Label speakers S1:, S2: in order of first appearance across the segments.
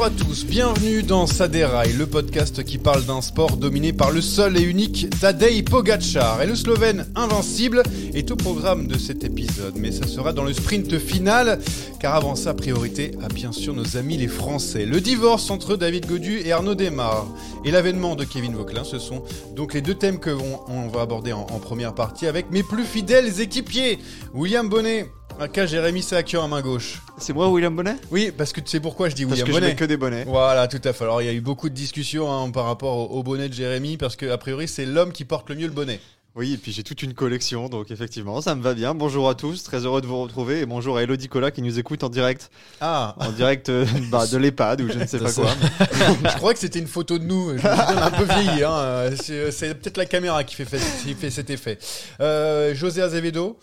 S1: Bonjour à tous, bienvenue dans Saderail, le podcast qui parle d'un sport dominé par le seul et unique Tadej Pogacar. Et le Slovène invincible est au programme de cet épisode, mais ça sera dans le sprint final, car avant ça, priorité à bien sûr nos amis les Français. Le divorce entre David Godu et Arnaud Desmar et l'avènement de Kevin Vauquelin, ce sont donc les deux thèmes que on, va aborder en première partie avec mes plus fidèles équipiers. William Bonnet, Aka Jérémy Sakian à main gauche.
S2: C'est moi William Bonnet?
S1: Oui, parce que tu sais pourquoi je dis
S2: Parce
S1: William
S2: que je
S1: Bonnet.
S2: mets que des bonnets.
S1: Voilà, tout à fait. Alors il y a eu beaucoup de discussions hein, par rapport au, au bonnet de Jérémy, parce que a priori c'est l'homme qui porte le mieux le bonnet.
S2: Oui, et puis j'ai toute une collection, donc effectivement, ça me va bien. Bonjour à tous, très heureux de vous retrouver. Et bonjour à Elodie Cola qui nous écoute en direct,
S1: Ah,
S2: en direct euh, bah, de l'EHPAD ou je ne sais pas quoi.
S1: je crois que c'était une photo de nous. Je me suis dit, on a un peu vieilli. Hein. Euh, C'est c'est peut-être la caméra qui fait, fait- qui fait cet effet. Euh, José Azevedo,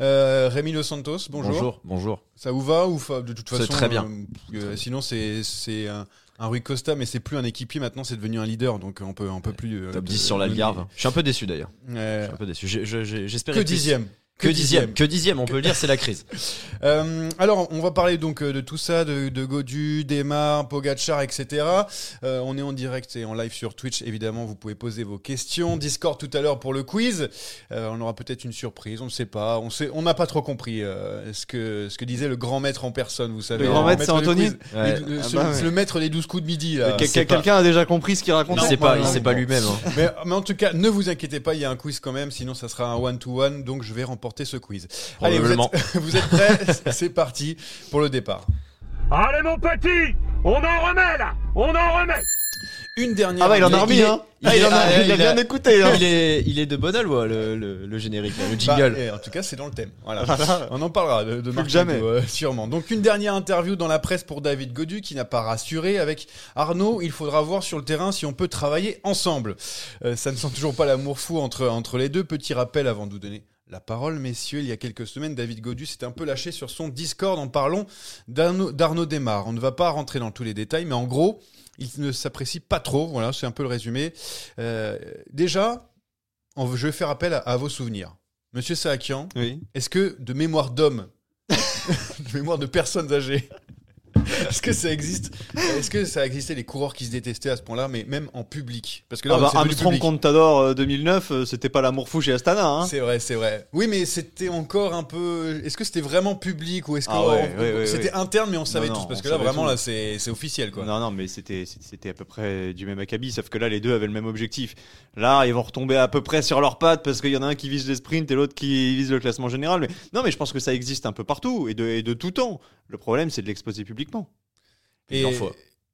S1: euh, Rémi Los Santos, bonjour.
S3: Bonjour, bonjour.
S1: Ça vous va ou de toute
S3: C'est
S1: façon
S3: très bien.
S1: euh, euh, Sinon c'est c'est un, un Rui Costa, mais c'est plus un équipier maintenant, c'est devenu un leader, donc on peut on peut plus. euh,
S3: Top 10
S1: euh,
S3: sur l'Algarve. Je suis un peu déçu d'ailleurs.
S1: Euh,
S3: Je suis un peu déçu. J'espérais
S1: que dixième.
S3: Que dixième. Que dixième, on peut le dire, c'est la crise.
S1: Euh, alors, on va parler donc euh, de tout ça, de, de Godu, Demar, Pogachar, etc. Euh, on est en direct et en live sur Twitch, évidemment, vous pouvez poser vos questions. Discord tout à l'heure pour le quiz. Euh, on aura peut-être une surprise, on ne sait pas. On sait, on n'a pas trop compris euh, ce que ce que disait le grand maître en personne, vous savez.
S2: Le grand maître, c'est Anthony.
S3: Ouais.
S1: Le- le-
S2: Ah
S1: ce-
S2: bah ouais.
S1: c'est le maître des 12 coups de midi.
S2: Quelqu'un a déjà compris ce qu'il raconte
S3: Il
S1: Non,
S3: sait pas, il sait pas lui-même. hein.
S1: mais, mais en tout cas, ne vous inquiétez pas, il y a un quiz quand même, sinon ça sera un one-to-one, donc je vais remporter ce quiz. Allez, vous êtes, vous êtes prêts C'est parti pour le départ.
S4: Allez mon petit, on en remet là, on en remet.
S1: Une dernière.
S2: Ah bah il en a
S3: est-
S2: remis hein
S3: il
S2: Ah, il
S3: est-
S2: en a-
S3: ah,
S2: il a bien
S3: a-
S2: écouté hein
S3: Il est, il est de bonne loi, le, le, le générique, là, le
S1: Bah,
S3: jingle.
S1: eh, en tout cas, c'est dans le thème. Voilà. On en parlera de, de
S2: Plus que jamais.
S1: Euh, sûrement. Donc une dernière interview dans la presse pour David Godu qui n'a pas rassuré avec Arnaud. Il faudra voir sur le terrain si on peut travailler ensemble. Euh, ça ne sent toujours pas l'amour fou entre entre les deux. Petit rappel avant de vous donner. La parole, messieurs, il y a quelques semaines, David Godu s'est un peu lâché sur son Discord en parlant d'Arnaud Desmar. On ne va pas rentrer dans tous les détails, mais en gros, il ne s'apprécie pas trop. Voilà, c'est un peu le résumé. Euh, déjà, on- je vais faire appel à, à vos souvenirs. Monsieur Saakian,
S2: Oui.
S1: est-ce que de mémoire d'homme, de mémoire de personnes âgées, est-ce que ça existe Est-ce que ça existait les coureurs qui se détestaient à ce point-là, mais même en public Parce que là,
S2: Ah bah, Armstrong. Contador euh, 2009, euh, c'était pas l'amour fou chez Astana hein
S1: C'est vrai, c'est vrai. Oui, mais c'était encore un peu. Est-ce que c'était vraiment public ou est-ce que
S2: Ah ouais,
S1: on-
S2: ouais, ouais,
S1: c'était interne, mais on savait
S2: non,
S1: tous Parce que là, vraiment,
S2: tout.
S1: là, c'est c'est officiel, quoi.
S2: Non, non, mais c'était c'était à peu près du même acabit, sauf que là, les deux avaient le même objectif. Là, ils vont retomber à peu près sur leurs pattes parce qu'il y en a un qui vise les sprints et l'autre qui vise le classement général. Mais non, mais je pense que ça existe un peu partout et de, et de tout temps. Le problème, c'est de l'exposer publiquement.
S1: Et
S3: Plusieurs fois.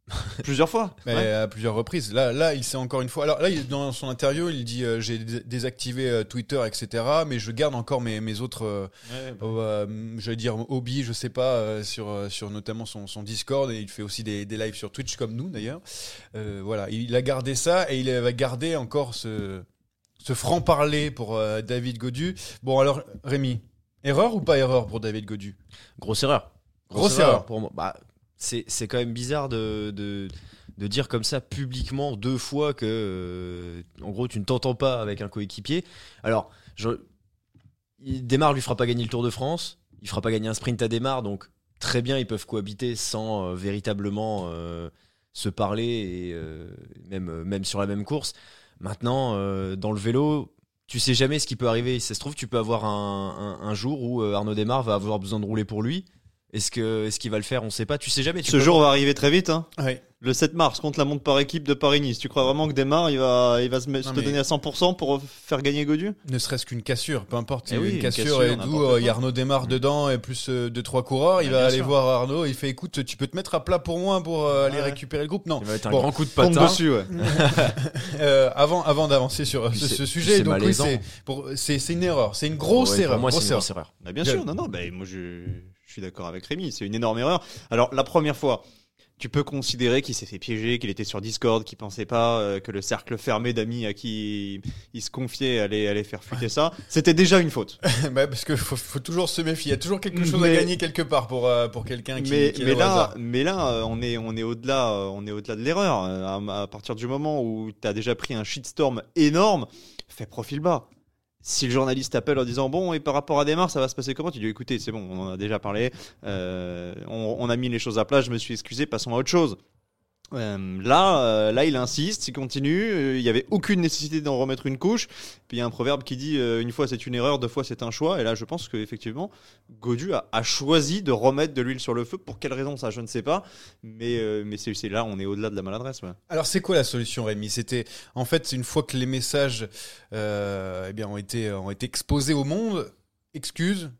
S2: Plusieurs fois.
S1: Mais
S2: Ouais.
S1: à plusieurs reprises. Là, là, il s'est encore une fois. Alors là, il- dans son interview, il dit euh, j'ai dé- désactivé euh, Twitter, etc. Mais je garde encore mes, mes autres, euh,
S2: Ouais, bah,
S1: euh, j'allais dire hobbies, je sais pas, euh, sur sur notamment son, son Discord et il fait aussi des, des lives sur Twitch comme nous d'ailleurs. Euh, voilà, il a gardé ça et il va garder encore ce ce franc parler pour euh, David Godu. Bon alors Rémi, erreur ou pas erreur pour David Godu?
S3: Grosse erreur.
S1: Grosse erreur.
S3: pour moi. Bah, c'est c'est quand même bizarre de, de, de dire comme ça publiquement deux fois que, euh, en gros, tu ne t'entends pas avec un coéquipier. Alors, je, démarre, lui fera pas gagner le Tour de France, il fera pas gagner un sprint à démarre, donc très bien, ils peuvent cohabiter sans euh, véritablement euh, se parler et euh, même, même sur la même course. Maintenant, dans le vélo, tu sais jamais ce qui peut arriver. Ça se trouve, tu peux avoir un, un- un jour où Arnaud Desmar va avoir besoin de rouler pour lui. Est-ce que est-ce qu'il va le faire? On sait pas. Tu sais jamais. Tu
S2: Ce jour va arriver très vite. Hein.
S1: Ouais.
S2: Le 7 mars contre la montre par équipe de Paris-Nice. Tu crois vraiment que Desmar, il va, il va se, se
S1: mais-
S2: donner à 100% pour faire gagner Godu?
S1: Ne serait-ce qu'une cassure, peu importe.
S2: Eh
S1: il y a
S2: oui,
S1: une cassure, et d'où euh, il y a Arnaud démarre dedans et plus euh, deux trois coureurs. Il va aller
S2: sûr.
S1: voir Arnaud. Il fait écoute, tu peux te mettre à plat pour moi pour euh, aller
S2: Ouais.
S1: récupérer le groupe. Non.
S3: Il va être un
S1: Bon,
S3: grand coup de
S2: Tombe
S3: patin.
S2: dessus, ouais.
S1: Euh, avant avant d'avancer sur ce, sujet,
S3: c'est
S1: donc oui,
S3: malaisant.
S1: c'est pour c'est c'est une erreur. C'est une grosse
S3: Ouais,
S1: erreur.
S3: Pour moi, c'est une grosse erreur.
S2: Bah, bien
S1: Bien.
S2: sûr, non, non, bah, moi je, je suis d'accord avec Rémi, c'est une énorme erreur. Alors la première fois, tu peux considérer qu'il s'est fait piéger, qu'il était sur Discord, qu'il pensait pas euh, que le cercle fermé d'amis à qui il se confiait allait, allait faire fuiter ça. C'était déjà une faute.
S1: Bah, parce que faut, faut toujours se méfier. Il y a toujours quelque chose
S2: Mais-
S1: à gagner quelque part pour euh, pour quelqu'un qui,
S2: mais
S1: qui est
S2: mais là,
S1: hasard.
S2: mais là, euh, on est on est au-delà, on est au-delà de l'erreur. À, à partir du moment où tu as déjà pris un shitstorm énorme, fais profil bas. Si le journaliste t'appelle en disant bon et par rapport à Desmar ça va se passer comment? Tu dis écoutez c'est bon on en a déjà parlé euh, on, on a mis les choses à plat je me suis excusé passons à autre chose Euh, là euh, là il insiste il continue. Euh, il y avait aucune nécessité d'en remettre une couche. Puis il y a un proverbe qui dit une fois c'est une erreur deux fois c'est un choix. Et là je pense que effectivement Godu a, choisi de remettre de l'huile sur le feu. Pour quelle raison ça je ne sais pas. Mais mais c'est là on est au-delà de la maladresse.
S1: Alors c'est quoi la solution Rémi? C'était en fait une fois que les messages eh bien, ont, été, ont été exposés au monde, excuse,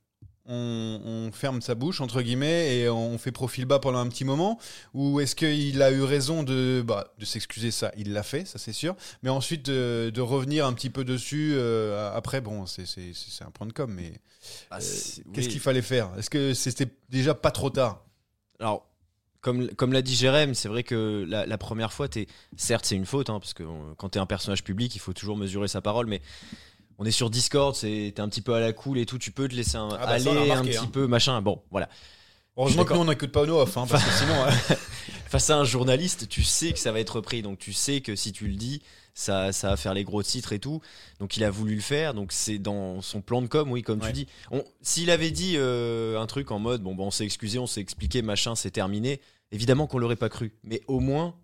S1: on, on ferme sa bouche entre guillemets et on fait profil bas pendant un petit moment Ou est-ce qu'il a eu raison de, bah, de s'excuser ça Il l'a fait, ça c'est sûr. Mais ensuite de, de revenir un petit peu dessus euh, après, bon, c'est- un point de com, mais
S3: Ah,
S1: euh, qu'est-ce
S3: oui.
S1: qu'il fallait faire? Est-ce que c'était déjà pas trop tard?
S3: Alors, comme, comme l'a dit Jérém, c'est vrai que la, la première fois, t'es, certes, c'est une faute, hein, parce que quand t'es un personnage public, il faut toujours mesurer sa parole, mais on est sur Discord, c'est, t'es un petit peu à la cool et tout, tu peux te laisser un-
S1: Ah bah
S3: aller un petit
S1: hein.
S3: peu, machin. Bon, voilà.
S1: Heureusement que nous on n'écoute pas nos off, hein, parce que sinon. euh,
S3: Face à un journaliste, tu sais que ça va être repris, donc tu sais que si tu le dis, ça, ça va faire les gros titres et tout. Donc il a voulu le faire, donc c'est dans son plan de com, oui, comme
S1: Ouais.
S3: tu dis. S'il avait dit euh, un truc en mode, bon, bah, on s'est excusé, on s'est expliqué, machin, c'est terminé, évidemment qu'on l'aurait pas cru. Mais au moins,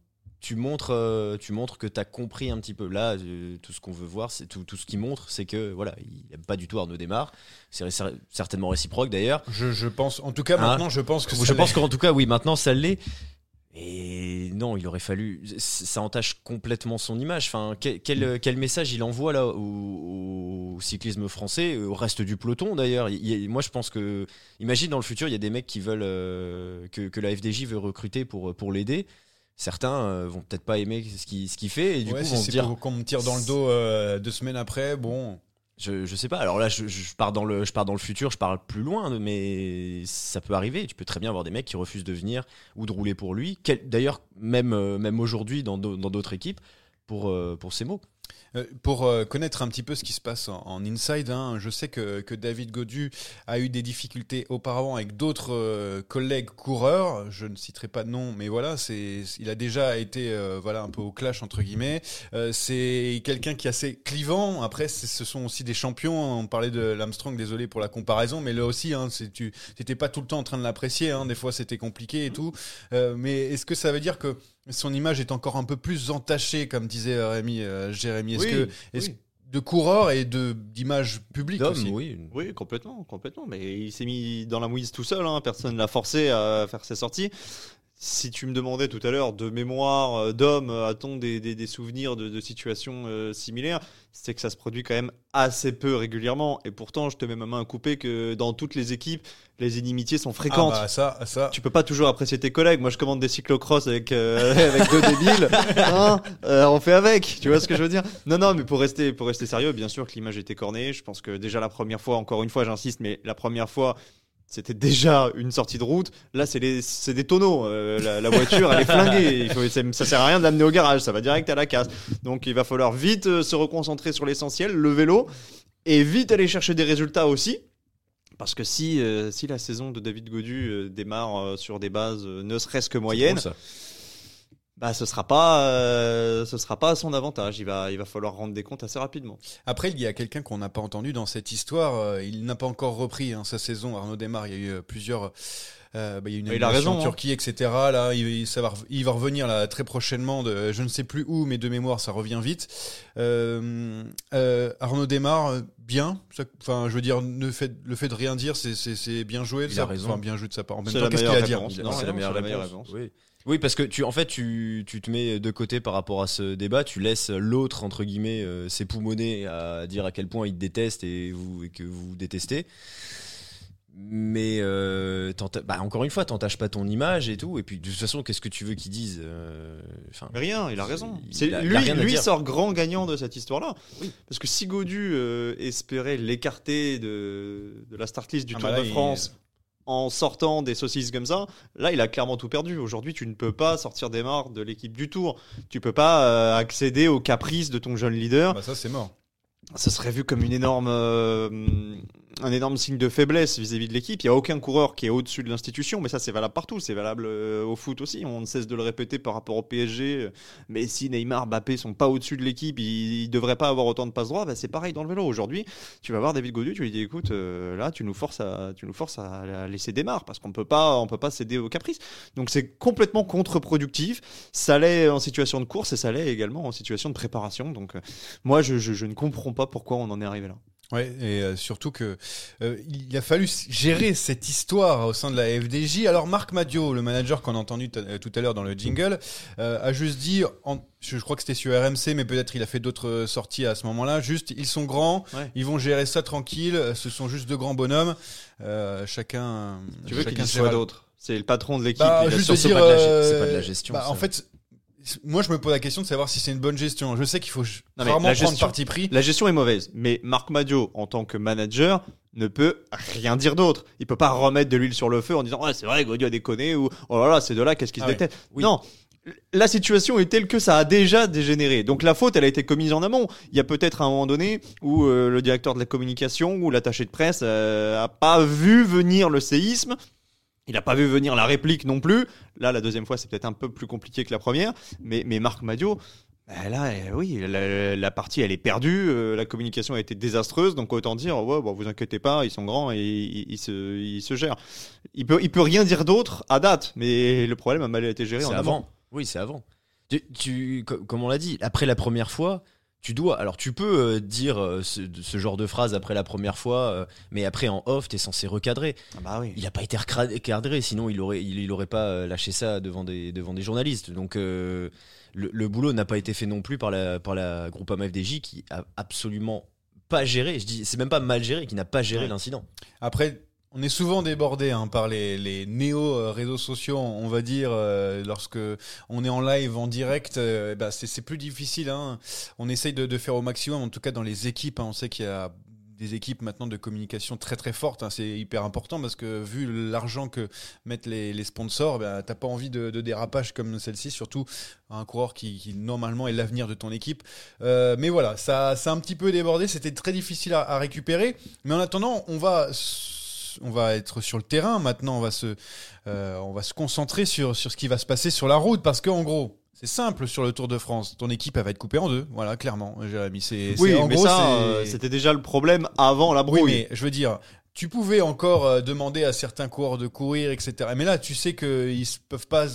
S3: tu montres, euh, tu montres que tu as compris un petit peu. Là, euh, tout ce qu'on veut voir, c'est tout, tout ce qu'il montre, c'est que voilà, il aime pas du tout Arnaud Démarre. C'est ré- certainement réciproque d'ailleurs.
S1: Je, je pense, en tout cas,
S3: Hein
S1: maintenant, je pense que
S3: Je
S1: ça
S3: pense qu'en tout cas, oui, maintenant ça l'est. Et non, il aurait fallu. Ça entache complètement son image. Enfin, quel, quel, quel message il envoie là au, au cyclisme français, au reste du peloton d'ailleurs? Moi, je pense que. Imagine dans le futur, il y a des mecs qui veulent euh, que, que la FDJ veut recruter pour, pour l'aider. Certains euh, vont peut-être pas aimer ce qu'il fait et du
S1: Ouais,
S3: coup
S1: si
S3: vont se dire
S1: qu'on me tire dans le dos euh, deux semaines après, bon.
S3: je, je sais pas. Alors là, je, je pars dans le, je pars dans le futur, je parle plus loin, mais ça peut arriver. Tu peux très bien avoir des mecs qui refusent de venir ou de rouler pour lui. D'ailleurs, même, euh, même aujourd'hui, dans d'au- dans d'autres équipes, pour, pour ces mots.
S1: Euh, pour euh, connaître un petit peu ce qui se passe en, inside, hein, je sais que, David Godu a eu des difficultés auparavant avec d'autres euh, collègues coureurs. Je ne citerai pas de nom, mais voilà, c'est, il a déjà été voilà un peu au clash entre guillemets. C'est quelqu'un qui est assez clivant. Après, ce sont aussi des champions. On parlait de l'Armstrong, désolé pour la comparaison, mais là aussi, hein, tu n'étais pas tout le temps en train de l'apprécier. Hein, des fois, c'était compliqué et tout. Mais est-ce que ça veut dire que son image est encore un peu plus entachée, comme disait Rémi, euh, Jérémy Est-ce
S2: Oui,
S1: que
S2: oui.
S1: de coureur et de d'image publique aussi
S3: oui.
S2: Oui, complètement, complètement. Mais il s'est mis dans la mouise tout seul. Hein. Personne l'a forcé à faire ses sorties. Si tu me demandais tout à l'heure de mémoire euh, d'homme, euh, a-t-on des, des- des souvenirs de, de situations euh, similaires C'est que ça se produit quand même assez peu régulièrement. Et pourtant, je te mets ma main à couper que dans toutes les équipes, les inimitiés sont
S1: Ah
S2: fréquentes.
S1: bah ça, ça.
S2: Tu peux pas toujours apprécier tes collègues. Moi, je commande des cyclocross avec euh, avec deux débiles. Hein Euh, on fait avec. Tu vois ce que je veux dire? Non, non, mais pour rester pour rester sérieux, bien sûr que l'image était cornée. Je pense que déjà la première fois, encore une fois, j'insiste, mais la première fois. C'était déjà une sortie de route. Là, c'est des tonneaux. Euh, la, la voiture, elle est flinguée. Il faut, ça sert à rien de l'amener au garage. Ça va direct à la casse. Donc, il va falloir vite euh, se reconcentrer sur l'essentiel, le vélo, et vite aller chercher des résultats aussi. Parce que si, euh, si la saison de David Godu euh, démarre euh, sur des bases ne serait-ce que moyennes, bah ce sera pas euh, ce sera pas à son avantage. Il va il va falloir rendre des comptes assez rapidement.
S1: Après, il y a quelqu'un qu'on n'a pas entendu dans cette histoire. euh, il n'a pas encore repris hein, sa saison. Arnaud Desmar, il y a eu euh, plusieurs. euh, bah, il y a une
S2: Mais il a raison,
S1: en
S2: hein.
S1: Turquie, etc. Là, il, il- ça va, il va revenir là très prochainement. De, je ne sais plus où, mais de mémoire, ça revient vite. Euh, euh, Arnaud Desmar, euh, bien. Enfin, je veux dire, le fait, le fait de rien dire, c'est- c'est c'est bien joué.
S3: Il a raison.
S1: Enfin, bien joué de sa part. En même
S2: C'est
S1: temps,
S2: la
S1: qu'est-ce qu'il a à
S2: meilleure
S1: dire
S3: c'est la meilleure
S2: c'est la meilleure
S3: réponse.
S2: réponse.
S3: Oui. Oui, parce que tu, en fait, tu, tu te mets de côté par rapport à ce débat, tu laisses l'autre, entre guillemets, euh, s'époumoner à dire à quel point il te déteste et, vous, et que vous vous détestez. Mais euh, bah, encore une fois, t'entaches pas ton image et tout. Et puis de toute façon, qu'est-ce que tu veux qu'ils disent euh, enfin,
S2: Mais rien, il a raison. C'est lui
S3: a
S2: sort grand gagnant de cette histoire-là.
S3: Oui.
S2: Parce que si Godu euh, espérait l'écarter de, de la start list du
S1: Ah
S2: Tour
S1: bah là,
S2: de
S1: il-
S2: France en sortant des saucisses comme ça, là il a clairement tout perdu. Aujourd'hui, tu ne peux pas sortir des marques de l'équipe du Tour. Tu peux pas euh, accéder aux caprices de ton jeune leader.
S1: Bah, ça, c'est mort.
S2: ça serait vu comme une énorme, euh, un énorme signe de faiblesse vis-à-vis de l'équipe. Il n'y a aucun coureur qui est au-dessus de l'institution, mais ça c'est valable partout, c'est valable euh, au foot aussi. On ne cesse de le répéter par rapport au PSG. Mais si Neymar, Mbappé sont pas au-dessus de l'équipe, ils, ne devraient pas avoir autant de passe droit. Bah, c'est pareil dans le vélo. Aujourd'hui, tu vas voir David Godu, tu lui dis écoute, euh, là tu nous forces à, laisser des marques parce qu'on peut pas, on peut pas céder aux caprices. Donc c'est complètement contre-productif. Ça l'est en situation de course et ça l'est également en situation de préparation. Donc euh, moi, je ne comprends pas pourquoi on en est arrivé là.
S1: Ouais, et euh, surtout que euh, il a fallu gérer cette histoire au sein de la FDJ. Alors Marc Madio, le manager qu'on a entendu euh, tout à l'heure dans le jingle, euh, a juste dit, en- je, je crois que c'était sur RMC, mais peut-être il a fait d'autres euh, sorties à ce moment-là. Juste, ils sont grands,
S2: Ouais.
S1: ils vont gérer ça tranquille. Ce sont juste deux grands bonhommes. Euh, chacun.
S2: Tu veux qu'il quoi d'autre C'est le patron de l'équipe.
S1: Bah, juste de dire,
S3: de c'est pas de la gestion,
S1: bah, en fait, moi je me pose la question de savoir si c'est une bonne gestion. Je sais qu'il faut
S2: Non,
S1: rarement
S2: la
S1: prendre
S2: gestion-
S1: parti pris.
S2: La gestion est mauvaise, mais Marc Madio, en tant que manager, ne peut rien dire d'autre. Il peut pas remettre de l'huile sur le feu en disant ouais c'est vrai Godio a déconné ou oh là là c'est de là qu'est-ce qui se
S1: Ah ouais.
S2: déteste?
S3: Oui.
S2: Non. La situation est telle que ça a déjà dégénéré. Donc la faute, elle a été commise en amont. Il y a peut-être un moment donné où euh, le directeur de la communication ou l'attaché de presse euh, a pas vu venir le séisme. Il n'a pas vu venir la réplique non plus. Là, la deuxième fois, c'est peut-être un peu plus compliqué que la première. Mais, mais Marc Madio, ben là, euh, oui, la, la partie, elle est perdue. euh, la communication a été désastreuse. Donc, autant dire, ouais, bon, vous inquiétez pas, ils sont grands et ils, ils se, ils se gèrent. Il peut, il peut rien dire d'autre à date. Mais le problème a mal été géré en
S3: avant. Oui, c'est avant. Tu, tu- co- comme on l'a dit, après la première fois, tu dois. Alors, tu peux euh, dire euh, ce, ce genre de phrase après la première fois, euh, mais après en off, t'es censé recadrer.
S2: Ah bah oui.
S3: Il n'a pas été recadré, sinon il aurait, il, il aurait pas lâché ça devant des, devant des journalistes. Donc, le, le boulot n'a pas été fait non plus par la, par la Groupama FDJ qui a absolument pas géré. Je dis, c'est même pas mal géré, qui n'a pas géré
S2: Ouais.
S3: l'incident.
S1: Après, on est souvent débordé hein, par les, les néo-réseaux sociaux, on va dire, euh, lorsque on est en live, en direct, euh, bah, c'est plus difficile. hein. On essaye de, de faire au maximum, en tout cas dans les équipes. hein. on sait qu'il y a des équipes maintenant de communication très très fortes. hein. C'est hyper important parce que vu l'argent que mettent les, les sponsors, bah, t'as pas envie de, de dérapage comme celle-ci, surtout un coureur qui, qui, normalement est l'avenir de ton équipe. Euh, mais voilà, ça, ça a un petit peu débordé. C'était très difficile à, à récupérer. Mais en attendant, on va on va être sur le terrain maintenant, on va se, euh, on va se concentrer sur, sur ce qui va se passer sur la route parce qu'en gros, c'est simple sur le Tour de France. Ton équipe, elle va être coupée en deux. Voilà, clairement, Jérémy. C'est,
S2: Oui,
S1: en
S2: mais
S1: gros,
S2: ça, euh, c'était déjà le problème avant la
S1: Oui,
S2: brouille.
S1: mais je veux dire, tu pouvais encore euh, demander à certains coureurs de courir, etc. Mais là, tu sais qu'ils peuvent pas.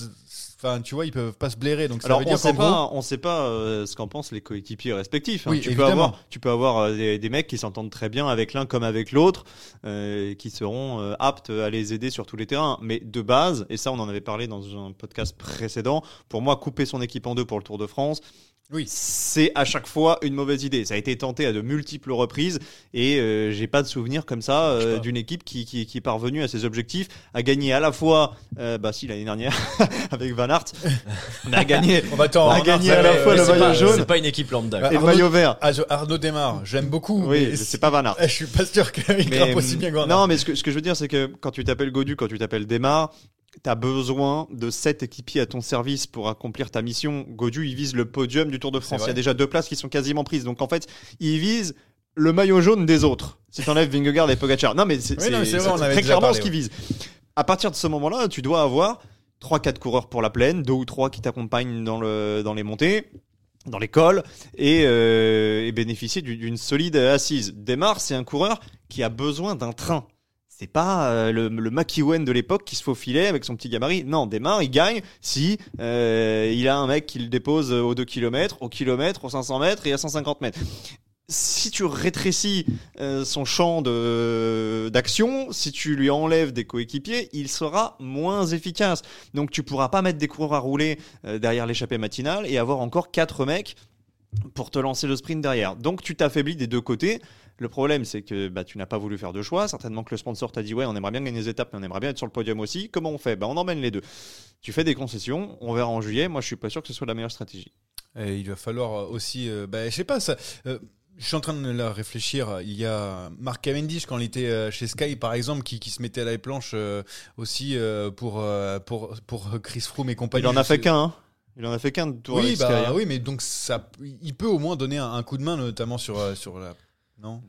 S1: Enfin, tu vois, ils peuvent pas se blairer. Donc ça
S2: Alors
S1: veut
S2: on
S1: dire
S2: sait
S1: gros,
S2: pas, on sait pas euh, ce qu'en pensent les coéquipiers respectifs. hein.
S1: Oui,
S2: tu peux avoir, tu peux avoir euh, des, des mecs qui s'entendent très bien avec l'un comme avec l'autre, euh, qui seront aptes à les aider sur tous les terrains. Mais de base, et ça on en avait parlé dans un podcast précédent, pour moi couper son équipe en deux pour le Tour de France,
S1: Oui.
S2: c'est à chaque fois une mauvaise idée. Ça a été tenté à de multiples reprises et euh, j'ai pas de souvenir comme ça euh, d'une équipe qui, qui, qui est parvenue à ses objectifs, à gagner à la fois, euh, bah si l'année dernière avec Van Aert,
S1: on va attends,
S2: On a
S1: Arnaud,
S2: gagné à la fois le maillot
S1: pas-
S2: jaune.
S3: C'est pas une équipe lambda.
S2: Et le maillot vert.
S1: Ah, Arnaud démarre, j'aime beaucoup.
S2: Oui, c'est pas Van Aert.
S1: Je suis pas sûr qu'il grimpe aussi bien que Van Aert.
S2: non, mais ce que, ce que je veux dire, c'est que quand tu t'appelles Godu, quand tu t'appelles Demar, t'as besoin de 7 équipiers à ton service pour accomplir ta mission. Godu, il vise le podium du Tour de France. Il y a déjà deux places qui sont quasiment prises. Donc en fait, il vise le maillot jaune des autres. Si t'enlèves Vingegaard et Pogacar. Non, mais c'est
S1: Oui,
S2: très clairement
S1: parlé,
S2: ce qu'il vise. À partir de ce moment-là, tu dois avoir 3-4 coureurs pour la plaine, deux ou trois qui t'accompagnent dans, le, dans les montées dans l'école et, euh, et bénéficier du- d'une solide assise. Demar, c'est un coureur qui a besoin d'un train. C'est pas euh, le, le McEwen de l'époque qui se faufilait avec son petit gabarit. Non, Demar, il gagne si euh, il a un mec qui le dépose aux 2 km, au kilomètre, aux 500 mètres et à 150 mètres. Si tu rétrécis euh, son champ d'action, si tu lui enlèves des coéquipiers, il sera moins efficace. Donc tu pourras pas mettre des coureurs à rouler euh, derrière l'échappée matinale et avoir encore quatre mecs pour te lancer le sprint derrière. Donc tu t'affaiblis des deux côtés. Le problème, c'est que bah, tu n'as pas voulu faire de choix. Certainement que le sponsor t'a dit ouais, on aimerait bien gagner des étapes, mais on aimerait bien être sur le podium aussi. Comment on fait? Bah, On emmène les deux. Tu fais des concessions, on verra en juillet. Moi, je suis pas sûr que ce soit la meilleure stratégie.
S1: Et il va falloir aussi, euh, bah, je sais pas, ça, euh, je suis en train de là, réfléchir. Il y a Mark Cavendish quand il était euh, chez Sky, par exemple, qui, qui se mettait à la planche euh, aussi euh, pour, euh, pour pour Chris Froome et compagnie.
S2: Il en a fait qu'un. hein. Il en a fait qu'un de tour
S1: Oui, bah,
S2: hein.
S1: oui, mais donc ça, il peut au moins donner un, un coup de main, notamment sur euh, sur la, non,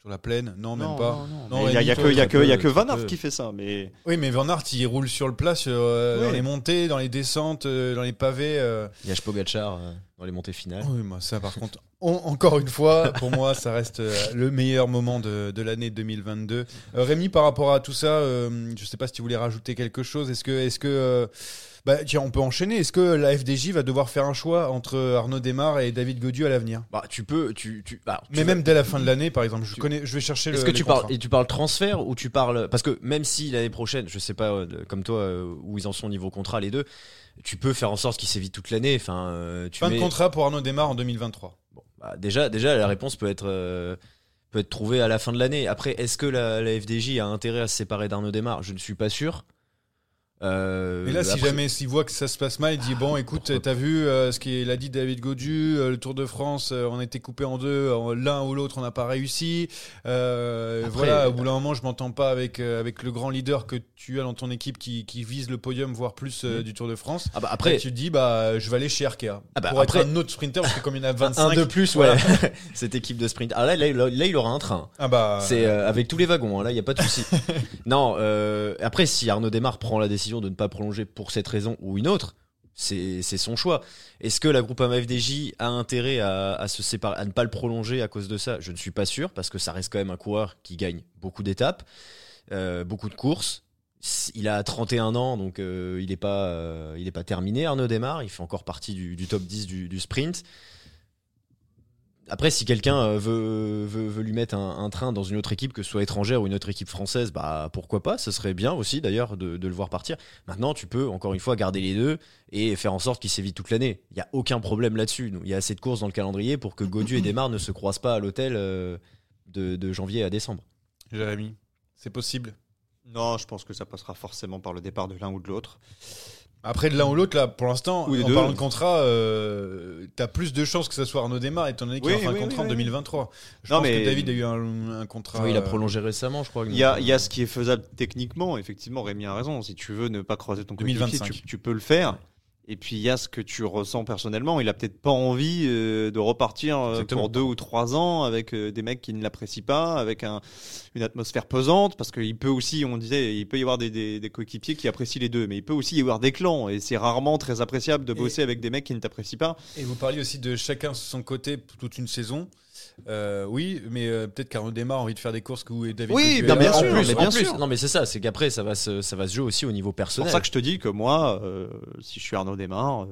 S1: sur la plaine, non, même pas. Non,
S2: Il y a, il y a il y a que, il y a Van Aert qui fait ça. Mais
S1: Oui, mais Van Aert, il roule sur le plat, sur, euh,
S2: Oui.
S1: dans les montées, dans les descentes, euh, dans les pavés. euh.
S3: Yash Pogacar euh, dans les montées finales.
S1: Oui, moi, ça, par contre, on- encore une fois, pour moi, ça reste euh, le meilleur moment de, de l'année 2022. Euh, Rémi, par rapport à tout ça, euh, je sais pas si tu voulais rajouter quelque chose. Est-ce que, est-ce que, euh, bah, tiens, on peut enchaîner. Est-ce que la FDJ va devoir faire un choix entre Arnaud Desmar et David Godieu à l'avenir?
S3: Bah, tu peux, tu, tu, bah, tu
S1: Mais
S3: vas-
S1: même dès la fin de l'année, par exemple, je
S3: tu-
S1: connais, je vais chercher le.
S3: Est-ce que tu parles et tu parles transfert ou tu parles parce que même si l'année prochaine, je sais pas comme toi où ils en sont au niveau contrat les deux, tu peux faire en sorte qu'ils s'évitent toute l'année. Enfin, tu
S1: Fin
S3: mets-
S1: de contrat pour Arnaud Desmar en 2023.
S3: Bah, déjà, la réponse peut être euh, peut être trouvée à la fin de l'année. Après, est-ce que la, la FDJ a intérêt à se séparer d'Arnaud Desmar? Je ne suis pas sûr. Euh,
S1: Mais là, si
S3: après-
S1: jamais s'il voit que ça se passe mal, il dit bon, écoute, t'as vu euh, ce qu'il a dit David Godu, euh, le Tour de France, euh, on a été coupé en deux, l'un ou l'autre, on n'a pas réussi.
S3: Après,
S1: voilà, au bout d'un moment, je m'entends pas avec avec le grand leader que tu as dans ton équipe qui, qui vise le podium, voire plus
S3: Mhm.
S1: du Tour de France.
S3: Ah bah
S1: Après,
S3: après,
S1: tu te dis bah, je vais aller chez Arkea
S3: Ah bah,
S1: pour
S3: après-
S1: être un autre sprinter parce que comme il y en a 25,
S3: un de plus,
S1: voilà.
S3: ouais. Cette équipe de sprint. Ah là, là, là, il aura un train.
S1: Ah bah,
S3: C'est avec tous les wagons, hein, là il n'y a pas de souci. non, après si Arnaud Desmar prend la décision de ne pas prolonger pour cette raison ou une autre, c'est son choix. Est-ce que la Groupama FDJ a intérêt à, se séparer, à ne pas le prolonger à cause de ça? Je ne suis pas sûr parce que ça reste quand même un coureur qui gagne beaucoup d'étapes, euh, beaucoup de courses. Il a 31 ans, donc euh, il n'est pas, euh, pas terminé. Arnaud Desmar, il fait encore partie du, top 10 du, du sprint. Après, si quelqu'un euh, veut, veut, veut lui mettre un, un train dans une autre équipe, que ce soit étrangère ou une autre équipe française, bah pourquoi pas Ce serait bien aussi d'ailleurs de, de le voir partir. Maintenant, tu peux encore une fois garder les deux et faire en sorte qu'il s'évite toute l'année. Il n'y a aucun problème là-dessus. Nous, Il y a assez de courses dans le calendrier pour que Godu et Desmar ne se croisent pas à l'hôtel euh, de, de janvier à décembre.
S1: Jérémy, c'est possible?
S2: non, je pense que ça passera forcément par le départ de l'un ou de l'autre.
S1: Après, de l'un ou l'autre, là, pour l'instant,
S2: Ou les
S1: en
S2: deux.
S1: parlant de contrat, euh, t'as plus de chances que ça soit Arnaud Desmar, étant donné qu'il
S2: Oui,
S1: est en fin de
S2: oui,
S1: contrat
S2: oui,
S1: en
S2: oui.
S1: 2023. Je
S2: Non,
S1: pense
S2: mais-
S1: que David a eu un, un contrat.
S3: Oui, il a
S1: euh,
S3: prolongé récemment, je crois.
S2: Il y a, il y a ce qui est faisable techniquement, effectivement, Rémi a raison. Si tu veux ne pas croiser ton coéquipier,
S1: 2025.
S2: tu, tu peux le faire. Et puis il y a ce que tu ressens personnellement. Il a peut-être pas envie euh, de repartir euh, pour deux ou trois ans avec euh, des mecs qui ne l'apprécient pas, avec un, une atmosphère pesante, parce qu'il peut aussi, on disait, il peut y avoir des, des, des coéquipiers qui apprécient les deux, mais il peut aussi y avoir des clans, et c'est rarement très appréciable de bosser avec des mecs qui ne t'apprécient pas.
S1: Et vous parliez aussi de chacun sur son côté toute une saison. Euh, oui, mais euh, peut-être qu'Arnaud Desmar a envie de faire des courses où David
S2: Oui,
S1: Godu
S2: bien, sûr,
S3: en plus,
S2: mais
S3: en
S2: bien
S3: plus.
S2: sûr.
S3: Non, mais c'est ça, c'est qu'après, ça va se, ça va se jouer aussi au niveau
S2: C'est
S3: personnel.
S2: pour ça que je te dis que moi, euh, si je suis Arnaud Desmar, euh,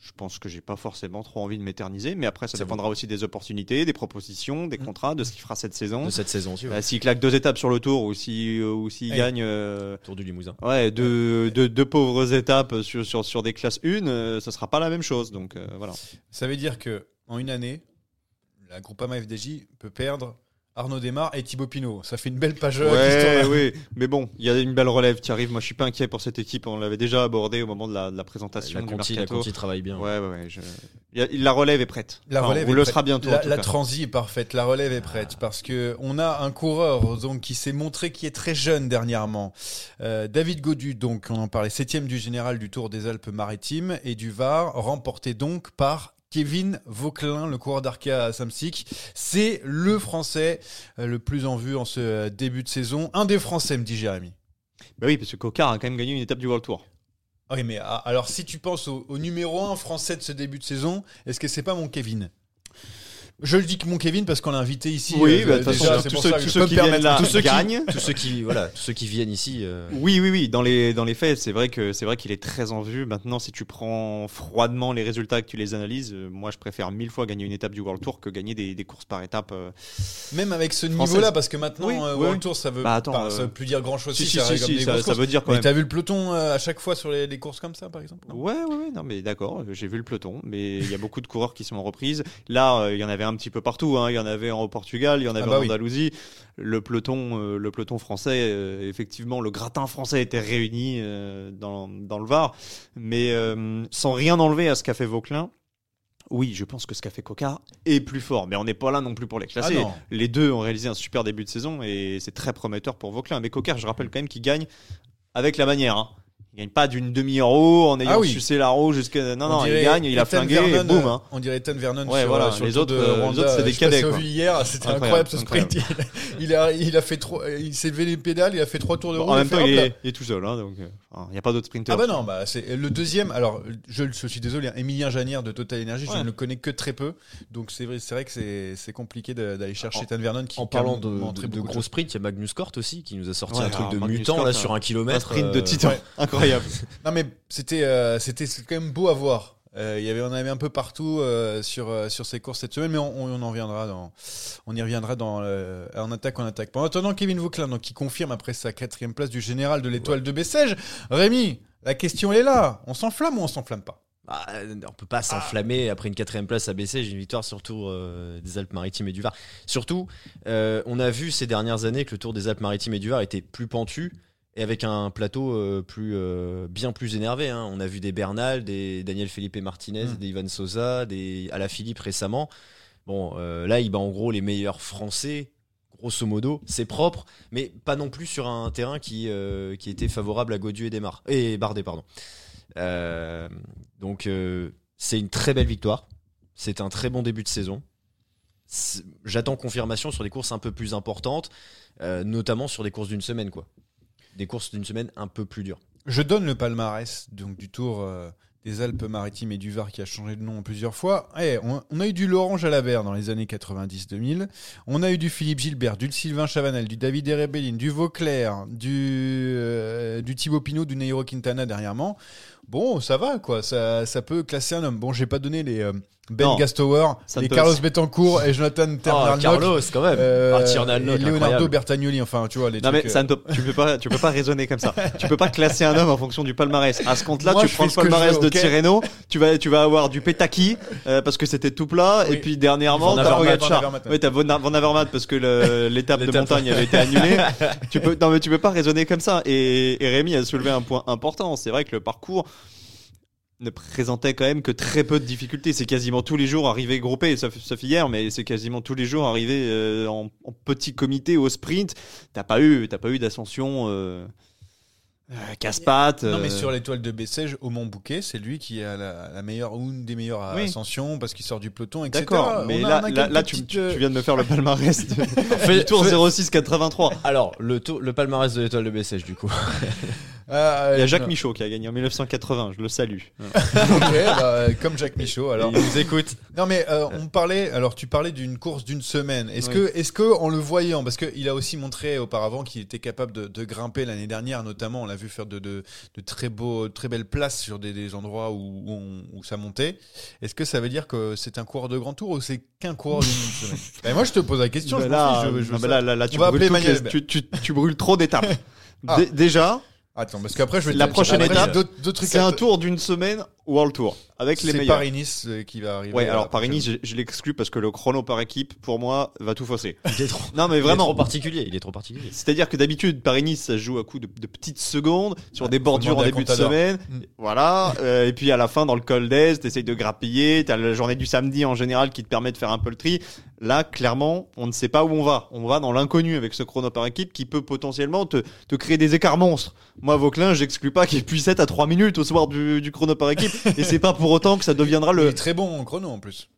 S2: je pense que j'ai pas forcément trop envie de m'éterniser. Mais après, ça
S3: C'est
S2: dépendra aussi des opportunités, des propositions, des contrats, de ce qu'il fera cette saison.
S3: de cette saison aussi, ouais.
S2: Euh, s'il claque deux étapes sur le tour ou si, euh, ou s'il gagne euh,
S3: Tour du Limousin.
S2: ouais, deux, deux, deux pauvres étapes sur, sur, sur des classes 1, euh, ça sera pas la même chose. Donc euh, voilà.
S1: Ça veut dire que en une année, la Groupama FDJ peut perdre Arnaud Desmar et Thibaut Pinot. Ça fait une belle page. euh,
S2: Ouais, oui, mais bon, il y a une belle relève qui arrive. Moi, je suis pas inquiet pour cette équipe. On l'avait déjà abordé au moment de la, de la présentation
S3: La Conti, la. Conti travaille bien.
S2: Ouais, ouais, je- la relève est prête.
S1: La
S2: Enfin,
S1: relève
S2: ou
S1: est
S2: le
S1: prête.
S2: sera bientôt. en
S1: La, transi est parfaite, la relève est prête parce que on a un coureur donc qui s'est montré qui est très jeune dernièrement. Euh, David Godu, donc on en parlait, septième du général du Tour des Alpes-Maritimes et du Var, remporté donc par Kevin Vauquelin, le coureur d'Arkea à Samsic. C'est le Français euh, le plus en vue en ce début de saison. Un des Français, me dit Jérémy.
S2: Bah oui, parce que Cocard a quand même gagné une étape du World Tour.
S1: Oui, mais ah, alors si tu penses au, au numéro un français de ce début de saison, est-ce que c'est pas mon Kevin? Je le dis que mon Kevin parce qu'on l'a invité ici.
S2: Oui,
S1: euh,
S2: bah, de toute
S1: déjà,
S2: façon,
S1: c'est
S2: tous
S1: pour
S2: ceux- tous qui viennent là
S1: tous ceux qui-
S2: gagnent.
S3: Tous ceux qui, voilà, tous ceux qui viennent ici. euh,
S2: Oui, oui, oui. Dans les, dans les faits, c'est vrai que c'est vrai qu'il est très en vue. Maintenant, si tu prends froidement les résultats et que tu les analyses, euh, moi, je préfère mille fois gagner une étape du World Tour que gagner des, des courses par étape. euh.
S1: Même avec ce niveau-là, parce que maintenant,
S2: Oui,
S1: euh,
S2: oui,
S1: World
S2: oui.
S1: Tour, ça veut,
S2: Bah, attends,
S1: enfin,
S2: euh,
S1: ça veut plus dire grand-chose.
S2: Si,
S1: si,
S2: si,
S1: ça
S2: si, si, ça, ça
S1: courses.
S2: veut dire quand
S1: Mais
S2: même.
S1: t'as vu le peloton à chaque fois sur les, les courses comme ça, par exemple?
S2: Ouais, ouais, non, mais d'accord, j'ai vu le peloton, mais il y a beaucoup de coureurs qui sont en reprise. Là, il y en avait un petit peu partout, hein. il y en avait en Portugal, il y en avait
S1: bah
S2: en
S1: oui.
S2: Andalousie. Le peloton, euh, le peloton français, euh, effectivement, le gratin français était réuni euh, dans, dans le Var, mais sans rien enlever à ce qu'a fait Vauquelin. Oui, je pense que ce qu'a fait Coca est plus fort, mais on n'est pas là non plus pour les classer.
S1: Ah
S2: les deux ont réalisé un super début de saison et c'est très prometteur pour Vauquelin. Mais Coca, je rappelle quand même qu'il gagne avec la manière. Hein. Il gagne pas d'une demi-euro en ayant
S1: Ah oui.
S2: sucé la roue jusqu'à. Non,
S1: On
S2: non, il gagne, il a flingué
S1: Vernon,
S2: et boum. Hein.
S1: On dirait Ethan Vernon
S2: Ouais,
S1: sur,
S2: voilà,
S1: sur
S2: les autres,
S1: de
S2: euh, les
S1: Rwanda.
S2: autres, c'est des cadets, quoi.
S1: vu hier, c'était
S2: Incroyable,
S1: incroyable ce sprint.
S2: incroyable.
S1: Il, il a, il a fait trop, il s'est levé les pédales, il a fait trois tours de roue.
S2: en
S1: il a
S2: même
S1: fait,
S2: temps, il est, il est tout seul, hein, donc euh, il n'y a pas d'autres sprinters.
S1: Ah bah non, bah c'est le deuxième. Alors, je, je suis désolé, hein, Emilien Janière de Total Energy, je ne le connais que très peu, donc c'est vrai, c'est vrai que c'est c'est compliqué d'aller chercher Ethan Vernon qui
S3: En parlant de, gros sprints, il y a Magnus Cort aussi qui nous a sorti un truc de mutant là
S2: un-
S3: sur un
S2: Un
S3: kilomètre.
S2: sprint de
S3: euh,
S2: titan. Incroyable.
S1: Non mais c'était euh, c'était quand même beau à voir. Euh, Il y avait on en avait un peu partout euh, sur euh, sur ces courses cette semaine, mais on, on en reviendra dans on y reviendra dans euh, en attaque en attaque. En attendant, Kevin Vauclin donc qui confirme après sa quatrième place du général de l'étoile de Bessèges. Rémi, la question est là. On s'enflamme ou on s'enflamme pas?
S3: Bah, on peut pas s'enflammer après une quatrième place à baisser. J'ai une victoire sur le Tour euh, des Alpes-Maritimes et du Var. Surtout, euh, on a vu ces dernières années que le Tour des Alpes-Maritimes et du Var était plus pentu et avec un plateau euh, plus euh, bien plus énervé. hein. On a vu des Bernal, des Daniel Felipe Martinez,
S1: Mm.
S3: des Ivan Sosa, des Alaphilippe récemment. Bon, euh, là, il bat en gros les meilleurs Français. Grosso modo, c'est propre, mais pas non plus sur un terrain qui, euh, qui était favorable à Godieu et Desmar et Bardet, pardon. Euh, donc euh, c'est une très belle victoire. C'est un très bon début de saison. J'attends confirmation sur des courses un peu plus importantes, notamment sur des courses d'une semaine, quoi. Des courses d'une semaine un peu plus dures.
S1: Je donne le palmarès donc du Tour euh, des Alpes-Maritimes et du Var qui a changé de nom plusieurs fois. Eh, on, a eu du Laurent Jalabert dans les années 90-2000. On a eu du Philippe Gilbert, du Sylvain Chavanel, du David Erebellin, du Vauclair, du, euh, du Thibaut Pinot, du Nairo Quintana dernièrement. Bon, ça va quoi, ça, ça peut classer un homme. Bon, j'ai pas donné les euh, Ben
S2: Non,
S1: Gastower, les Carlos Betancourt et Jonathan Ternal
S3: Carlos, quand même.
S1: euh,
S3: Ah, Tiernan Locke,
S1: et Leonardo
S3: incroyable.
S1: Bertagnoli, enfin tu vois les
S2: Non
S1: trucs,
S2: mais
S1: euh,
S2: ça ne peut- tu peux pas tu peux pas raisonner comme ça. tu peux pas classer un homme en fonction du palmarès. À ce compte-là,
S1: Moi,
S2: tu
S1: je
S2: prends
S1: fais
S2: le
S1: ce que je
S2: palmarès
S1: veux,
S2: de
S1: ok
S2: Tirreno, tu vas tu vas avoir du Petaki euh, parce que c'était tout plat et puis dernièrement
S1: Van
S2: t'as
S1: Avermaet, Van
S2: Pogacar.
S1: Avermaet, ouais.
S2: Oui, t'as Van Avermaet parce que le- l'étape de
S3: L'étape.
S2: montagne avait été annulée. tu peux non mais tu peux pas raisonner comme ça et, et Rémi a soulevé un point important, c'est vrai que le parcours ne présentait quand même que très peu de difficultés. C'est quasiment tous les jours arrivé groupé, sauf, sauf hier, mais c'est quasiment tous les jours arrivé euh, en, en petit comité au sprint. T'as pas eu, t'as pas eu d'ascension euh, euh, casse-pattes.
S1: Non, mais sur l'étoile de Bessèges, au Mont Bouquet, c'est lui qui a la, la meilleure ou une des meilleures
S2: Oui.
S1: ascensions parce qu'il sort du peloton, etc.
S2: D'accord, mais
S1: On
S2: là,
S1: a
S2: là, tu, tu- tu viens de me faire le palmarès de,
S3: Fais-
S2: du tour
S3: fais-
S2: 06 83.
S3: Alors, le, tour- le palmarès de l'étoile de Bessèges, du coup.
S1: Ah,
S2: Il y a Jacques
S1: non.
S2: Michaud qui a gagné en 1980, je le salue.
S1: Ok, bah, comme Jacques Michaud. Alors,
S3: Il nous écoute.
S1: non mais euh, on parlait. Alors, tu parlais d'une course d'une semaine. Est-ce
S2: Oui.
S1: que, est-ce que en le voyant, parce qu'il a aussi montré auparavant qu'il était capable de, de grimper l'année dernière, notamment, on l'a vu faire de, de, de très beaux, très belles places sur des, des endroits où, où, on- où ça montait. Est-ce que ça veut dire que c'est un coureur de grand tour ou c'est qu'un coureur d'une semaine? Ben, Moi, je te pose la question.
S2: Bah là,
S1: je- je
S2: non, là, là, là, tu, brûles
S1: appeler
S2: toutes les-
S1: Manuel.
S2: tu, tu- tu brûles trop d'étapes.
S1: Ah.
S2: Dé- Déjà,
S1: Attends, parce qu'après, je vais te-
S2: La prochaine
S1: après,
S2: étape,
S1: j'ai d'autres- d'autres trucs
S2: c'est
S1: à
S2: un
S1: te-
S2: tour d'une semaine World Tour avec les
S1: C'est
S2: meilleurs.
S1: Paris-Nice euh, qui va arriver.
S2: Ouais, alors Paris-Nice, je, je l'exclus parce que le chrono par équipe, pour moi, va tout fausser.
S3: Il est trop,
S2: Non, mais
S3: il est trop
S2: vraiment.
S3: particulier. Il est trop particulier.
S2: C'est-à-dire que d'habitude, Paris-Nice, ça se joue à coup de, de petites secondes, sur
S1: Ouais,
S2: des bordures en début de semaine.
S1: Mm.
S2: Voilà. euh, et puis à la fin, dans le col d'Est, t'essayes de grappiller. T'as la journée du samedi en général qui te permet de faire un peu le tri. Là, clairement, on ne sait pas où on va. On va dans l'inconnu avec ce chrono par équipe qui peut potentiellement te, te créer des écarts monstres. Moi, Vauclin, j'exclus pas qu'il puisse être à 3 minutes au soir du, du chrono par équipe. Et c'est pas pour autant que ça deviendra le.
S1: très bon en chrono en plus.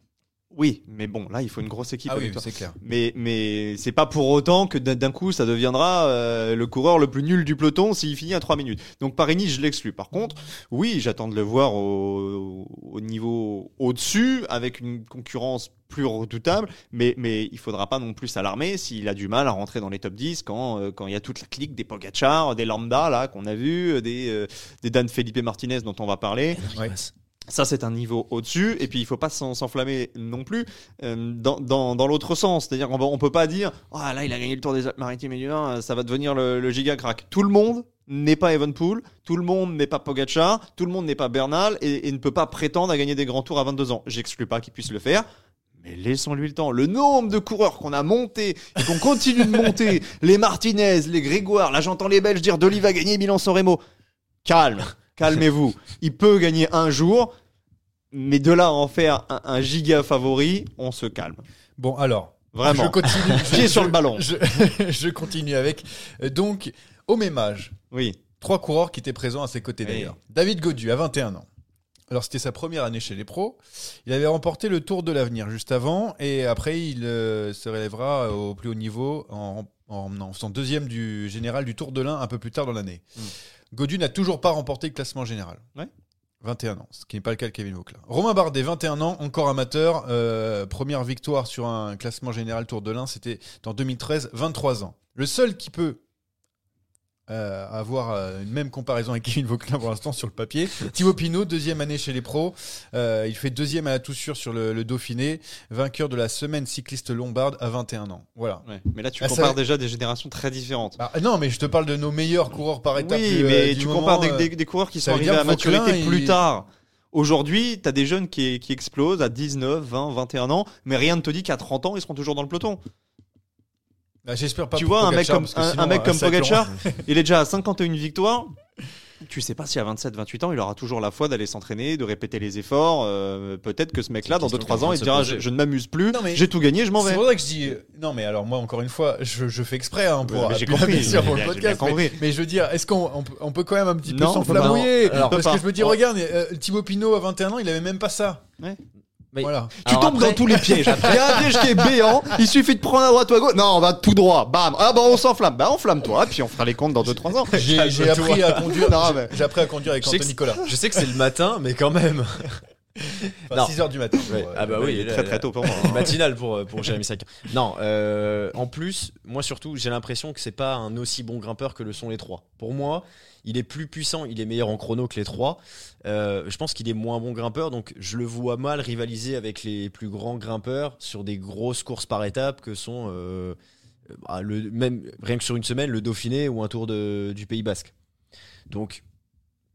S2: Oui, mais bon, là, il faut une grosse équipe
S1: Ah
S2: avec
S1: oui,
S2: toi.
S1: c'est clair.
S2: Mais, mais c'est pas pour autant que d'un coup ça deviendra euh, le coureur le plus nul du peloton s'il finit à 3 minutes. Donc Paris-Nice, je l'exclus. Par contre, oui, j'attends de le voir au, au niveau au-dessus avec une concurrence plus redoutable, mais, mais il faudra pas non plus s'alarmer s'il a du mal à rentrer dans les top 10 quand euh, quand il y a toute la clique des Pogacar, des Lambda là qu'on a vu, des euh, des Dan Felipe Martinez dont on va parler.
S1: Ouais.
S2: Ça, c'est un niveau au-dessus. Et puis, il faut pas s'en- s'enflammer non plus euh, dans, l'autre sens. C'est-à-dire qu'on on peut pas dire Ah là, il a gagné le Tour des Alpes-Maritimes et du Nord, ça va devenir le, giga crack. Tout le monde n'est pas Evenpool, tout le monde n'est pas Pogacar, tout le monde n'est pas Bernal et, ne peut pas prétendre à gagner des grands tours à 22 ans. J'exclus pas qu'il puisse le faire. Mais laissons-lui le temps. Le nombre de coureurs qu'on a monté et qu'on continue de monter, les Martinez, les Grégoire, là j'entends les Belges dire Doli va gagner Milan-San Remo. Calme, calmez-vous. Il peut gagner un jour, mais de là à en faire un, un giga favori, on se calme.
S1: Bon, alors.
S2: Vraiment.
S1: Je continue.
S2: Pied sur le ballon.
S1: Je, je continue avec. euh, Donc, au même âge,
S2: Oui.
S1: trois coureurs qui étaient présents à ses côtés
S2: Oui.
S1: d'ailleurs. David Godu, à 21 ans. Alors, c'était sa première année chez les pros. Il avait remporté le Tour de l'Avenir juste avant. Et après, il euh, se relèvera au plus haut niveau en, en, en faisant deuxième du général du Tour de l'Ain un peu plus tard dans l'année.
S2: Mm.
S1: Godu n'a toujours pas remporté le classement général.
S2: Ouais.
S1: 21 ans, ce qui n'est pas le cas de Kevin Vauclin. Romain Bardet, 21 ans, encore amateur. euh, première victoire sur un classement général Tour de l'Ain, c'était en 2013, 23 ans. Le seul qui peut euh, avoir euh, une même comparaison avec Kevin Vauclin pour l'instant sur le papier. Thibaut Pinot, deuxième année chez les pros. Euh, il fait deuxième à la tout sûr sur le, le Dauphiné, vainqueur de la semaine cycliste lombarde à 21 ans. Voilà.
S2: Ouais. Mais là, tu
S1: Ah,
S2: compares déjà des générations très différentes.
S1: Bah, non, mais je te parle de nos meilleurs coureurs par étape.
S2: oui,
S1: euh,
S2: mais
S1: du
S2: tu
S1: moment,
S2: compares des, des- des coureurs qui sont arrivés à maturité plus tard. Aujourd'hui, tu as des jeunes qui, qui explosent à 19, 20, 21 ans, mais rien ne te dit qu'à 30 ans, ils seront toujours dans le peloton.
S1: Bah, J'espère pas
S2: tu
S1: pour
S2: vois, un mec
S1: Pogacar,
S2: comme,
S1: parce que
S2: un,
S1: sinon,
S2: un mec
S1: à
S2: comme
S1: cinq ans-
S2: Pogacar, il est déjà à 51 victoires. Tu sais pas si à 27, 28 ans, il aura toujours la foi d'aller s'entraîner, de répéter les efforts. Euh, Peut-être que ce mec-là, dans
S3: C'est une
S2: 2-3
S3: question
S2: ans, il
S3: est
S2: dira
S3: se
S2: je, ne m'amuse plus,
S1: Non, mais-
S2: j'ai tout gagné, je m'en
S1: C'est
S2: vais.
S1: pour ça que je dis. Non, mais alors moi, encore une fois, je, je fais exprès hein, pour
S2: Ouais, mais j'ai
S1: appuyer
S2: compris, j'ai bien- j'ai
S1: podcast.
S2: bien
S1: Mais,
S2: compris.
S1: mais je veux dire, est-ce qu'on on peut, on peut quand même un petit peu
S2: Non, on peut
S1: s'enflamouiller
S3: pas. Alors,
S1: Parce
S2: on peut
S1: que je me dis, regarde, euh, Thibaut Pinot à 21 ans, il avait même pas ça.
S3: Mais-
S1: Voilà.
S2: Tu
S3: Alors
S2: tombes
S3: après-
S2: dans tous les pièges. Il y a un piège qui est béant. Il suffit de prendre à droite ou à gauche. Non, on va tout droit. Bam. Ah bah on s'enflamme. Bah enflamme-toi. Puis on fera les comptes dans 2-3 ans.
S1: J'ai appris à conduire. J'ai-
S2: mais-
S1: J'ai appris à conduire avec Anthony Nicolas.
S3: Je sais que c'est le matin, mais quand même.
S1: Enfin,
S3: Non.
S1: 6 h du matin.
S3: Ouais.
S1: Bon,
S3: Ah bah
S1: euh,
S3: oui,
S2: Il est
S3: là,
S2: très très tôt pour moi. hein.
S3: matinal pour, pour Jérémy. Non, euh, en plus, moi surtout, j'ai l'impression que c'est pas un aussi bon grimpeur que le sont les trois. Pour moi, il est plus puissant, il est meilleur en chrono que les trois. Euh, je pense qu'il est moins bon grimpeur, donc je le vois mal rivaliser avec les plus grands grimpeurs sur des grosses courses par étapes que sont euh, bah, le, même rien que sur une semaine le Dauphiné ou un Tour de- du Pays Basque. Donc,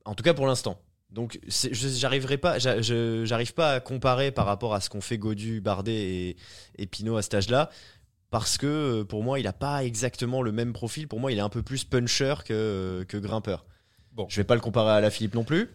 S3: en tout cas pour l'instant. Donc, j'arriverai pas, j'arrive pas à comparer par rapport à ce qu'ont fait Godu, Bardet et, et Pinot à cet âge-là, parce que euh, pour moi, il a pas exactement le même profil. Pour moi, il est un peu plus puncher que, que grimpeur.
S1: Bon.
S3: Je vais pas le comparer à la Philippe non plus.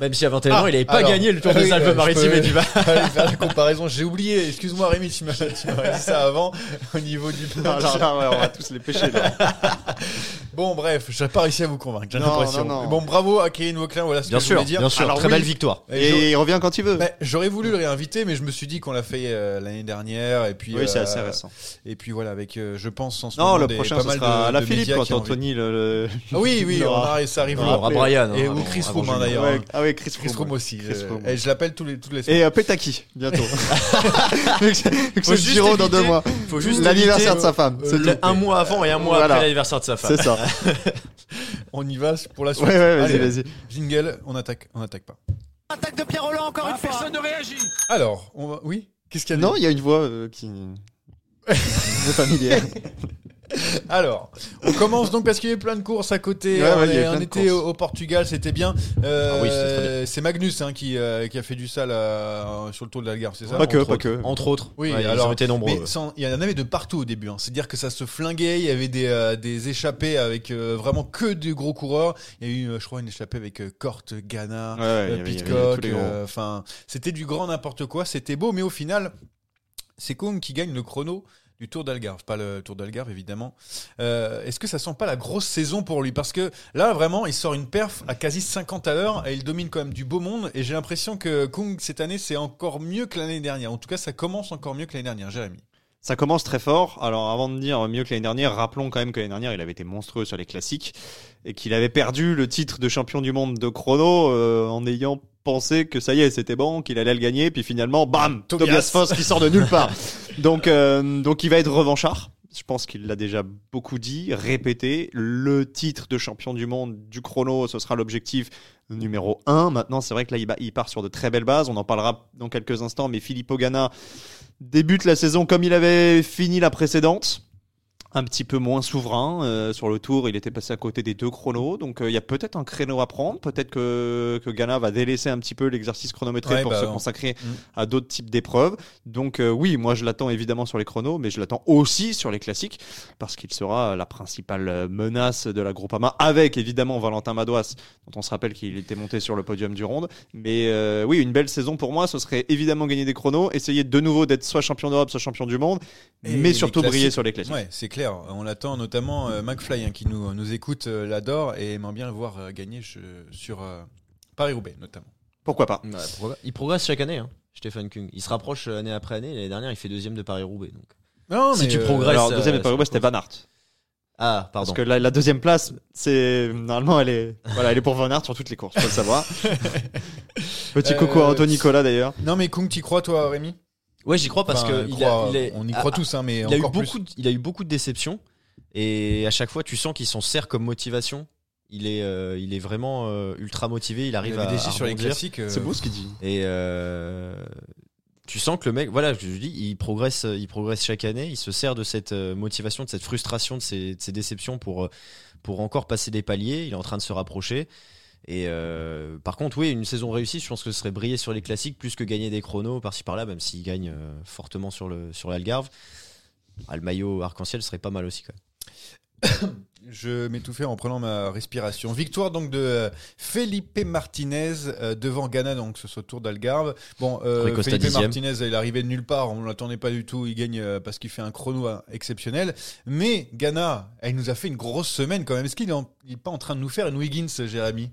S3: Même si à 21
S1: Ah,
S3: ans, il avait pas
S1: alors,
S3: gagné le Tour
S1: oui,
S3: des
S1: euh,
S3: Alpes-Maritimes
S1: je peux-
S3: et du Var.
S1: Faire la comparaison. J'ai oublié. Excuse-moi Rémi, tu m'as dit ça avant au niveau du
S2: là, ouais, on va tous les pêcher. Là.
S1: Bon, bref, j'ai pas réussi à vous convaincre, j'ai
S2: Non,
S1: l'impression.
S2: non, non.
S1: Bon, bravo à Kevin Wauquelin, voilà ce
S3: Bien
S1: que je
S3: sûr,
S1: voulais dire.
S3: bien sûr.
S2: Alors
S3: Très
S2: oui.
S3: belle victoire.
S1: Et
S2: Et il revient quand il veut.
S1: bah, J'aurais voulu le réinviter, mais je me suis dit qu'on l'a fait euh, l'année dernière, et puis.
S2: oui, c'est
S1: euh,
S2: assez récent.
S1: Et puis voilà, avec, euh, je pense, en ce
S2: Non,
S1: moment,
S2: le
S1: des-
S2: prochain,
S1: pas
S2: ce
S1: mal
S2: sera
S1: de,
S2: à la
S1: de
S2: Philippe quand Anthony le. le-
S1: Ah oui, oui, on arrive, ça arrive.
S3: Y aura Brian.
S1: Et
S3: hein,
S1: ou Chris
S3: Julien.
S1: d'ailleurs.
S2: Ah oui, Chris. Froome
S1: aussi. Euh. Et je l'appelle tous les, toutes les semaines.
S2: Et euh, Petaki, bientôt.
S3: Faut juste
S2: Giro dans deux mois.
S3: Faut juste
S2: L'anniversaire de sa femme.
S3: euh, un mois avant et un mois après l'anniversaire de sa femme.
S2: C'est ça.
S1: On y va pour la suite.
S2: Ouais, ouais, vas-y, vas-y.
S1: Jingle, on attaque, on attaque pas.
S4: Attaque de Pierre Roland encore une fois. Personne ne réagit.
S1: Alors, on va. Oui Qu'est-ce qu'il y a
S2: Non, il y a une voix euh, qui. est familière.
S1: Alors, on commence donc parce qu'il y a eu plein de courses à côté.
S2: Ouais,
S1: on
S2: ouais,
S1: est- était au, au Portugal, c'était bien. Euh,
S3: Ah oui,
S1: C'est Magnus hein, qui, euh, qui a fait du sale euh, sur le tour de l'Algarve, c'est ça
S2: Pas que,
S3: Entre
S2: pas
S3: autres.
S2: que.
S3: Entre autres.
S1: Oui,
S3: Ouais, ils
S1: alors,
S3: ont été nombreux.
S1: Mais sans- il y en avait de partout au début. Hein. C'est-à-dire que ça se flinguait. Il y avait des, euh, des échappées avec euh, vraiment que des gros coureurs. Il y a eu, je crois, une échappée avec euh, Kort, Ghana, euh,
S2: avait- avait
S1: Pitcock. euh, Enfin, c'était du grand n'importe quoi. C'était beau, mais au final, c'est Kung qui gagne le chrono du Tour d'Algarve, pas le Tour d'Algarve évidemment. Euh, Est-ce que ça sent pas la grosse saison pour lui? Parce que là vraiment, il sort une perf à quasi 50 à l'heure et il domine quand même du beau monde. Et j'ai l'impression que Kung cette année c'est encore mieux que l'année dernière. En tout cas, ça commence encore mieux que l'année dernière. Jérémy.
S2: Ça commence très fort. Alors, avant de dire mieux que l'année dernière, rappelons quand même que l'année dernière, il avait été monstrueux sur les classiques et qu'il avait perdu le titre de champion du monde de chrono euh, en ayant pensé que ça y est, c'était bon, qu'il allait le gagner. Puis finalement, bam,
S1: Tobias.
S2: Tobias, Foss qui sort de nulle part. donc, euh, donc, il va être revanchard. Je pense qu'il l'a déjà beaucoup dit, répété. Le titre de champion du monde du chrono, ce sera l'objectif numéro un. Maintenant, c'est vrai que là, il part sur de très belles bases. On en parlera dans quelques instants. Mais Philippe Ogana débute la saison comme il avait fini la précédente. Un petit peu moins souverain euh, sur le tour, il était passé à côté des deux chronos, donc euh, il y a peut-être un créneau à prendre. Peut-être que, que Ghana va délaisser un petit peu l'exercice chronométré
S1: Ouais,
S2: pour
S1: bah,
S2: se
S1: on-
S2: consacrer
S1: Mm.
S2: à d'autres types d'épreuves. Donc euh, oui, moi je l'attends évidemment sur les chronos, mais je l'attends aussi sur les classiques parce qu'il sera la principale menace de la Groupama, avec évidemment Valentin Madouas, dont on se rappelle qu'il était monté sur le podium du Ronde. Mais oui, une belle saison pour moi, ce serait évidemment gagner des chronos, essayer de nouveau d'être soit champion d'Europe, soit champion du monde,
S1: Et
S2: mais surtout briller sur les classiques.
S1: Ouais, c'est clair. On l'attend notamment euh, McFly hein, qui nous, nous écoute, euh, l'adore et aimerait bien le voir euh, gagner je- sur euh, Paris-Roubaix notamment.
S2: Pourquoi pas
S3: Ouais, pourquoi pas. Il progresse chaque année, hein, Stéphane Kung. Il se rapproche euh, année après année. L'année dernière, il fait deuxième de Paris-Roubaix. Donc.
S1: Non,
S3: Si tu
S1: euh,
S3: progresses,
S2: Alors,
S3: euh,
S2: deuxième de
S3: ça
S2: Paris-Roubaix, c'était Van Aert.
S3: Ah, pardon.
S2: Parce que la, la deuxième place, c'est normalement elle est voilà, elle est pour Van Aert sur toutes les courses, faut le savoir. Petit coucou à
S1: Euh,
S2: Anthony Nicolas d'ailleurs.
S1: Non, mais Kung, t'y crois, toi, Rémi?
S3: Ouais, j'y crois parce
S1: Enfin,
S3: que il a, il est-
S1: on y croit tous, hein, mais
S3: il a eu beaucoup, de- il a eu beaucoup de déceptions et à chaque fois, tu sens qu'il s'en sert comme motivation. Il est, euh, il est vraiment euh, ultra motivé. Il
S1: Il
S3: arrive
S1: avait
S3: à, à
S1: sur les
S3: rebondir.
S1: classiques. euh,
S2: C'est beau ce qu'il dit.
S3: Et euh, tu sens que le mec, voilà, je dis, il progresse, il progresse chaque année. Il se sert de cette motivation, de cette frustration, de ces, de ces déceptions pour pour encore passer des paliers. Il est en train de se rapprocher. Et euh, par contre, oui, une saison réussie, je pense que ce serait briller sur les classiques plus que gagner des chronos par-ci par-là, même s'il gagne euh, fortement sur le sur l'Algarve. Ah, le maillot arc-en-ciel serait pas mal aussi. Quand même.
S1: Je m'étouffais en prenant ma respiration. Victoire donc de euh, Felipe Martinez devant Ghana, donc ce, ce tour d'Algarve. Bon, euh, Felipe. Martinez, il arrivé de nulle part, on ne l'attendait pas du tout, il gagne parce qu'il fait un chrono exceptionnel. Mais Ghana, elle nous a fait une grosse semaine quand même. Est-ce qu'il est, en- il est pas en train de nous faire une Wiggins, Jérémy?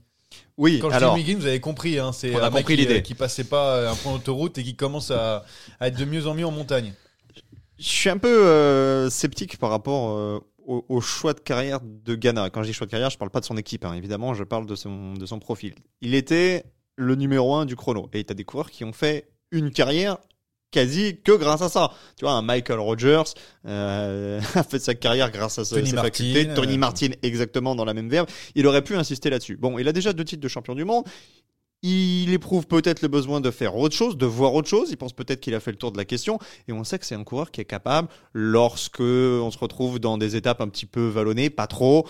S2: Oui,
S1: Quand
S2: alors
S1: je dis Wiggins, vous avez compris, hein, c'est
S2: On a
S1: un mec
S2: compris
S1: qui,
S2: l'idée.
S1: euh, qui passait pas euh, un point d'autoroute et qui commence à, à être de mieux en mieux en montagne.
S2: je suis un peu euh, sceptique par rapport euh, au, au choix de carrière de Ghana. Quand je dis choix de carrière, je parle pas de son équipe, hein, évidemment, je parle de son, de son profil. Il était le numéro un du chrono. Et tu as des coureurs qui ont fait une carrière quasi que grâce à ça. Tu vois, un Michael Rogers euh, a fait sa carrière grâce à sa-
S1: Tony
S2: ses
S1: Martin,
S2: facultés. Tony
S1: euh,
S2: Martin, exactement dans la même verbe. Il aurait pu insister là-dessus. Bon, il a déjà deux titres de champion du monde. Il éprouve peut-être le besoin de faire autre chose, de voir autre chose. Il pense peut-être qu'il a fait le tour de la question. Et on sait que c'est un coureur qui est capable, lorsque on se retrouve dans des étapes un petit peu vallonnées, pas trop,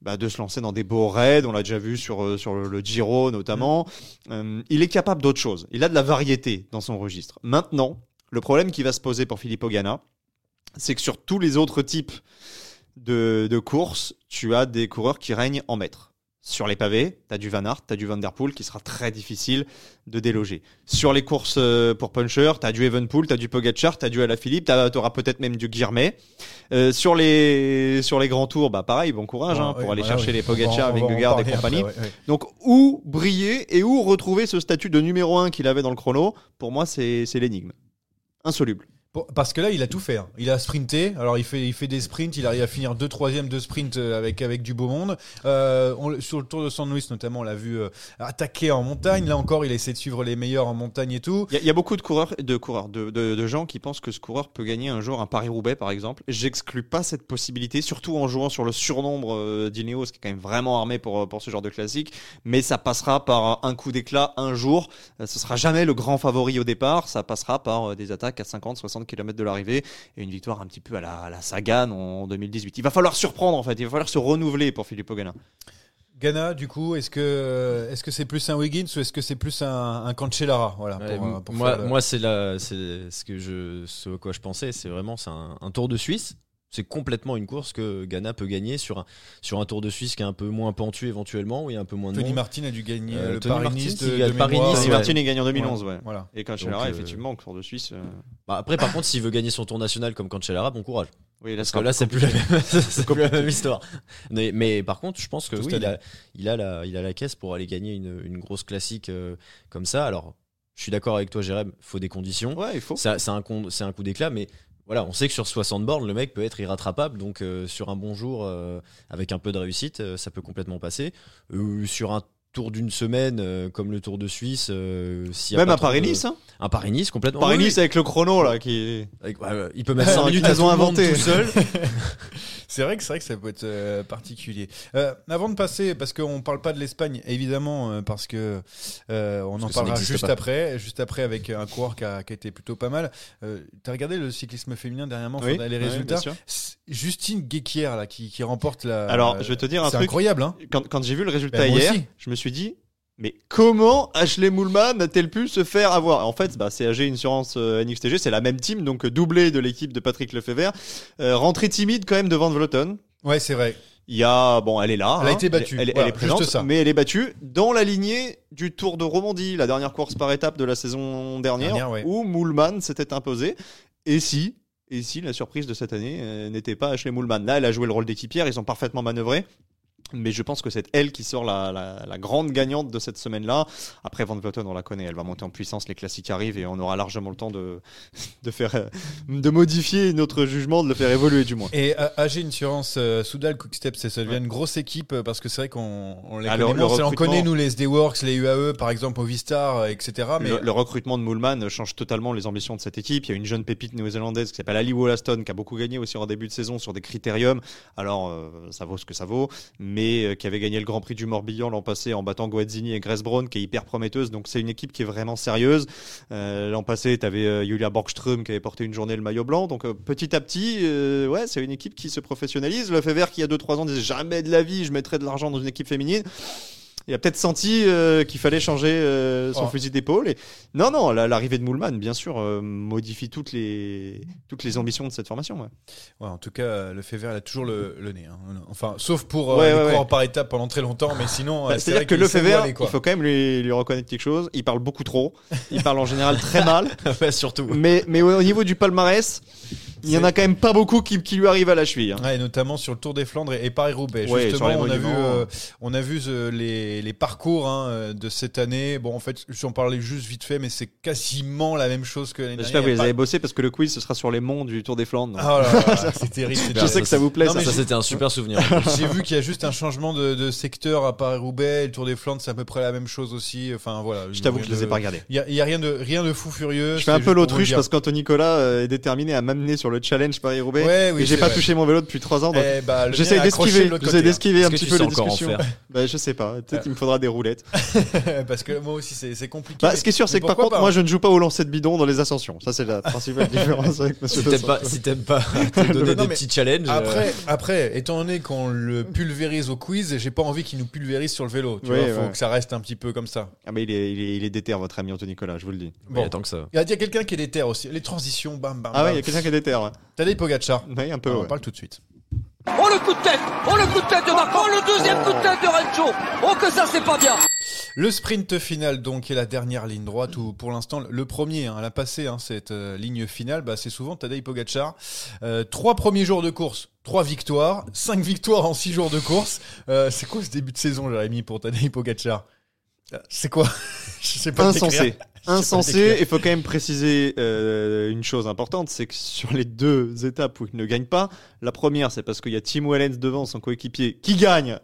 S2: bah, de se lancer dans des beaux raids. On l'a déjà vu sur, euh, sur le, le Giro notamment. Euh, il est capable d'autre chose. Il a de la variété dans son registre. Maintenant, le problème qui va se poser pour Philippe Ogana, c'est que sur tous les autres types de, de courses, tu as des coureurs qui règnent en maître. Sur les pavés, tu as du Van Aert, tu as du Van Der Poel qui sera très difficile de déloger. Sur les courses euh, pour puncher, tu as du Evenpool, tu as du Pogacar, tu as du Alaphilippe, tu auras peut-être même du Guirmet. Euh, sur les sur les grands tours, bah pareil, bon courage hein,
S1: Ouais,
S2: pour
S1: ouais,
S2: aller
S1: voilà,
S2: chercher
S1: oui.
S2: les Pogacar, Vingegaard et compagnie.
S1: après, ouais, ouais.
S2: Donc où briller et où retrouver ce statut de numéro 1 qu'il avait dans le chrono, pour moi c'est l'énigme. Insoluble.
S1: Parce que là, il a tout fait. hein. Il a sprinté. Alors, il fait, il fait des sprints. Il arrive à finir deux troisièmes de sprint euh, avec, avec du beau monde. Euh, on- sur le Tour de San Luis, notamment, on l'a vu euh, attaquer en montagne. Là encore, il a essayé de suivre les meilleurs en montagne et tout.
S2: Il y, a- beaucoup de coureurs, de coureurs, de, de- gens qui pensent que ce coureur peut gagner un jour un Paris-Roubaix, par exemple. J'exclus pas cette possibilité, surtout en jouant sur le surnombre euh, d'Ineos, qui est quand même vraiment armé pour, pour ce genre de classique. Mais ça passera par un coup d'éclat un jour. Euh, Ce sera jamais le grand favori au départ. Ça passera par des attaques à 50-60 km de l'arrivée et une victoire un petit peu à la, à la Sagan en 2018. Il va falloir surprendre, en fait. Il va falloir se renouveler pour Philippe Ogana.
S1: Ghana, du coup, est-ce que est-ce que c'est plus un Wiggins ou est-ce que c'est plus un, un Cancellara Voilà.
S3: Ouais,
S1: pour, euh, pour
S3: moi,
S1: le-
S3: moi c'est la, c'est ce que je, ce à quoi je pensais, c'est vraiment c'est un, un Tour de Suisse. C'est complètement une course que Ghana peut gagner sur un, sur un Tour de Suisse qui est un peu moins pentu éventuellement, où il y a un peu moins de
S1: Tony
S3: monde.
S1: Martin a dû gagner
S3: Euh,
S1: le
S3: Tony
S1: Paris-Nice
S3: Martin,
S1: de,
S3: il
S1: de
S3: ouais.
S2: Est gagnant en 2011, ouais.
S1: Voilà.
S2: Et Cancellara,
S3: Donc, euh,
S2: effectivement, Tour de Suisse. euh,
S3: Bah, après, par contre, s'il veut gagner son Tour national comme Cancellara, bon courage.
S2: Oui, là,
S3: Parce
S2: c'est
S3: que
S2: un
S3: là,
S2: peu
S3: c'est plus, la même, c'est plus la même histoire. Mais, mais par contre, je pense que
S1: Oui,
S3: il,
S1: il
S3: a, il, a la, il a la caisse pour aller gagner une, une grosse classique euh, comme ça. Alors, je suis d'accord avec toi, Jérém, faut des conditions.
S2: Ouais, il faut.
S3: Ça- C'est un, c'est un coup d'éclat, mais voilà, on sait que sur 60 bornes, le mec peut être irrattrapable. Donc, euh, sur un bon jour, euh, avec un peu de réussite, euh, ça peut complètement passer. Sur un tour d'une semaine, euh, comme le Tour de Suisse, euh, s'il y a
S2: Même
S3: pas
S2: à
S3: trop de-
S2: Paris-Nice, hein.
S3: Un Paris-Nice, complètement.
S2: Paris-Nice
S3: Oui,
S2: avec le chrono, là, qui.
S3: avec- ouais, il peut mettre 5
S2: Ils
S3: minutes à
S2: ont
S3: tout le monde
S2: inventé.
S3: tout seul.
S1: C'est vrai que c'est vrai que ça peut être euh, particulier. Euh, avant de passer, parce qu'on parle pas de l'Espagne, évidemment, euh, parce que euh, on
S3: Parce
S1: en
S3: que ça
S1: parlera
S3: n'existe
S1: juste
S3: pas.
S1: après, juste après avec un coureur qui a, qui a été plutôt pas mal. Euh, T'as regardé le cyclisme féminin dernièrement
S2: Oui,
S1: sur les
S2: oui,
S1: résultats
S2: bien sûr.
S1: C'est Justine Guéquière là qui, qui remporte la.
S2: Alors, je vais te dire un
S1: c'est
S2: truc.
S1: incroyable, hein.
S2: Quand, quand j'ai vu le résultat
S1: Ben,
S2: hier, je me suis dit, mais comment Ashley Moulman a-t-elle pu se faire avoir? En fait, bah, CAG Insurance euh, NXTG, c'est la même team, donc euh, doublé de l'équipe de Patrick Lefebvre. Euh, rentrée timide quand même devant Vleuten.
S1: Ouais, c'est vrai.
S2: Il y a, bon, elle est là.
S1: Elle a
S2: hein.
S1: été battue.
S2: Elle, elle
S1: Voilà,
S2: est présente,
S1: juste ça.
S2: mais elle est battue dans la lignée du Tour de Romandie, la dernière course par étape de la saison dernière,
S1: Dernière, ouais.
S2: où Moulman s'était imposé. Et si, et si la surprise de cette année euh, n'était pas Ashley Moulman? Là, elle a joué le rôle d'équipière, ils ont parfaitement manœuvré. Mais je pense que c'est elle qui sort la, la- la grande gagnante de cette semaine-là. Après, Van Vleuten, on la connaît, elle va monter en puissance, les classiques arrivent et on aura largement le temps de, de, faire, euh, de modifier notre jugement, de le faire évoluer du moins.
S1: Et euh, AG Insurance, euh, Soudal, Quickstep, c'est ça devient une grosse équipe parce que c'est vrai qu'on on les
S2: Alors,
S1: connaît
S2: le
S1: On connaît nous les SD Works, les UAE par exemple, Ovistar, etc. Mais
S2: le, le recrutement de Moulman change totalement les ambitions de cette équipe. Il y a une jeune pépite néo-zélandaise qui s'appelle Ali Wollaston qui a beaucoup gagné aussi en début de saison sur des critériums. Alors euh, ça vaut ce que ça vaut, mais euh, qui avait gagné le Grand Prix du Morbihan l'an passé en battant Guazzini et Grace qui est hyper prometteuse. Donc c'est une équipe qui est vraiment sérieuse. Euh, l'an passé, tu avais Julia Borgström qui avait porté une journée le maillot blanc. Donc euh, petit à petit, euh, ouais, c'est une équipe qui se professionnalise. Le Fever qui il y a 2-3 ans disait jamais de la vie je mettrais de l'argent dans une équipe féminine. Il a peut-être senti euh, qu'il fallait changer euh, son
S1: Oh.
S2: fusil d'épaule. Et... Non, non, la- l'arrivée de Moulman, bien sûr, euh, modifie toutes les, toutes les ambitions de cette formation. ouais.
S1: Ouais, en tout cas, le fait vert, il a toujours le, le nez. hein. Enfin, sauf pour
S2: Ouais,
S1: les par étapes pendant très longtemps, mais sinon.
S2: Bah,
S1: c'est
S2: C'est-à-dire
S1: vrai
S2: que le Fever, il faut quand même lui, lui reconnaître quelque chose. Il parle beaucoup trop. Il parle en général très mal.
S3: Surtout.
S2: Mais, mais au niveau du palmarès, il y en a quand même pas beaucoup qui, qui lui arrivent à la cheville. hein.
S1: Ouais, et notamment sur le Tour des Flandres et, et Paris-Roubaix.
S2: Ouais,
S1: Justement, on a vu, euh, on a vu euh, les, les parcours hein, euh, de cette année. Bon, en fait, j'en parlais juste vite fait, mais c'est quasiment la même chose que l'année
S2: J'espère
S1: dernière.
S2: que vous
S1: a
S2: avez
S1: pas-
S2: bossé parce que le quiz ce sera sur les monts du Tour des Flandres.
S1: Ah là là, c'est terrible.
S2: Je sais que ça vous plaît.
S1: Non,
S2: ça.
S3: c'était un super souvenir.
S1: J'ai vu qu'il y a juste un changement de, de secteur à Paris-Roubaix. Le Tour des Flandres, c'est à peu près la même chose aussi. Enfin, voilà.
S2: Je t'avoue que je les ai pas regardés.
S1: Il y a, rien de, rien de fou furieux.
S2: Je fais un peu l'autruche parce qu'Anthony Nicolas est déterminé à m'amener sur le challenge Paris-Roubaix.
S1: Ouais, oui,
S2: et j'ai pas
S1: vrai.
S2: touché mon vélo depuis 3 ans. Donc
S1: Eh bah,
S2: J'essaie d'esquiver, j'essaie
S1: hein.
S2: d'esquiver un petit peu les discussions.
S3: faire
S2: Bah, je sais pas, peut-être il me faudra des roulettes.
S1: parce que moi aussi c'est compliqué.
S2: Bah, ce qui est sûr, c'est que par contre,
S1: pas,
S2: moi
S1: hein.
S2: je ne joue pas au lancer de bidon dans les ascensions. Ça, c'est la principale différence avec Monsieur
S3: Si t'aimes pas,
S2: Santos.
S3: si t'aimes pas te donner des petits challenges. euh,
S1: Après, après, étant donné qu'on le pulvérise au quiz, j'ai pas envie qu'il nous pulvérise sur le vélo. Tu vois, faut que ça reste un petit peu comme ça.
S2: Ah, mais il est, il est, déter, votre ami Anthony Nicolas, je vous le dis.
S3: bon, attends que ça.
S1: Il y a, quelqu'un qui est déter aussi. Les transitions, bam, bam,
S2: Ah ouais, il y a quelqu'un qui est déter. Ouais,
S1: T'as des Pogacar.
S2: Ouais, un peu.
S1: Alors, On parle tout de suite.
S5: Oh le coup de tête! Oh le coup de tête de Marco! Oh le deuxième coup de tête de Rencho Oh que ça c'est pas bien!
S1: Le sprint final donc est la dernière ligne droite où pour l'instant le premier hein, l'a passé hein, cette euh, ligne finale. Bah, c'est souvent Tadej Pogacar. Euh, trois premiers jours de course trois victoires cinq victoires en six jours de course. Euh, c'est quoi ce début de saison Jérémy pour Tadej Pogacar? C'est quoi? Je sais pas
S2: Insensé. Insensé. Il faut quand même préciser euh, une chose importante, c'est que sur les deux étapes où il ne gagne pas, la première c'est parce qu'il y a Tim Wellens devant son coéquipier qui gagne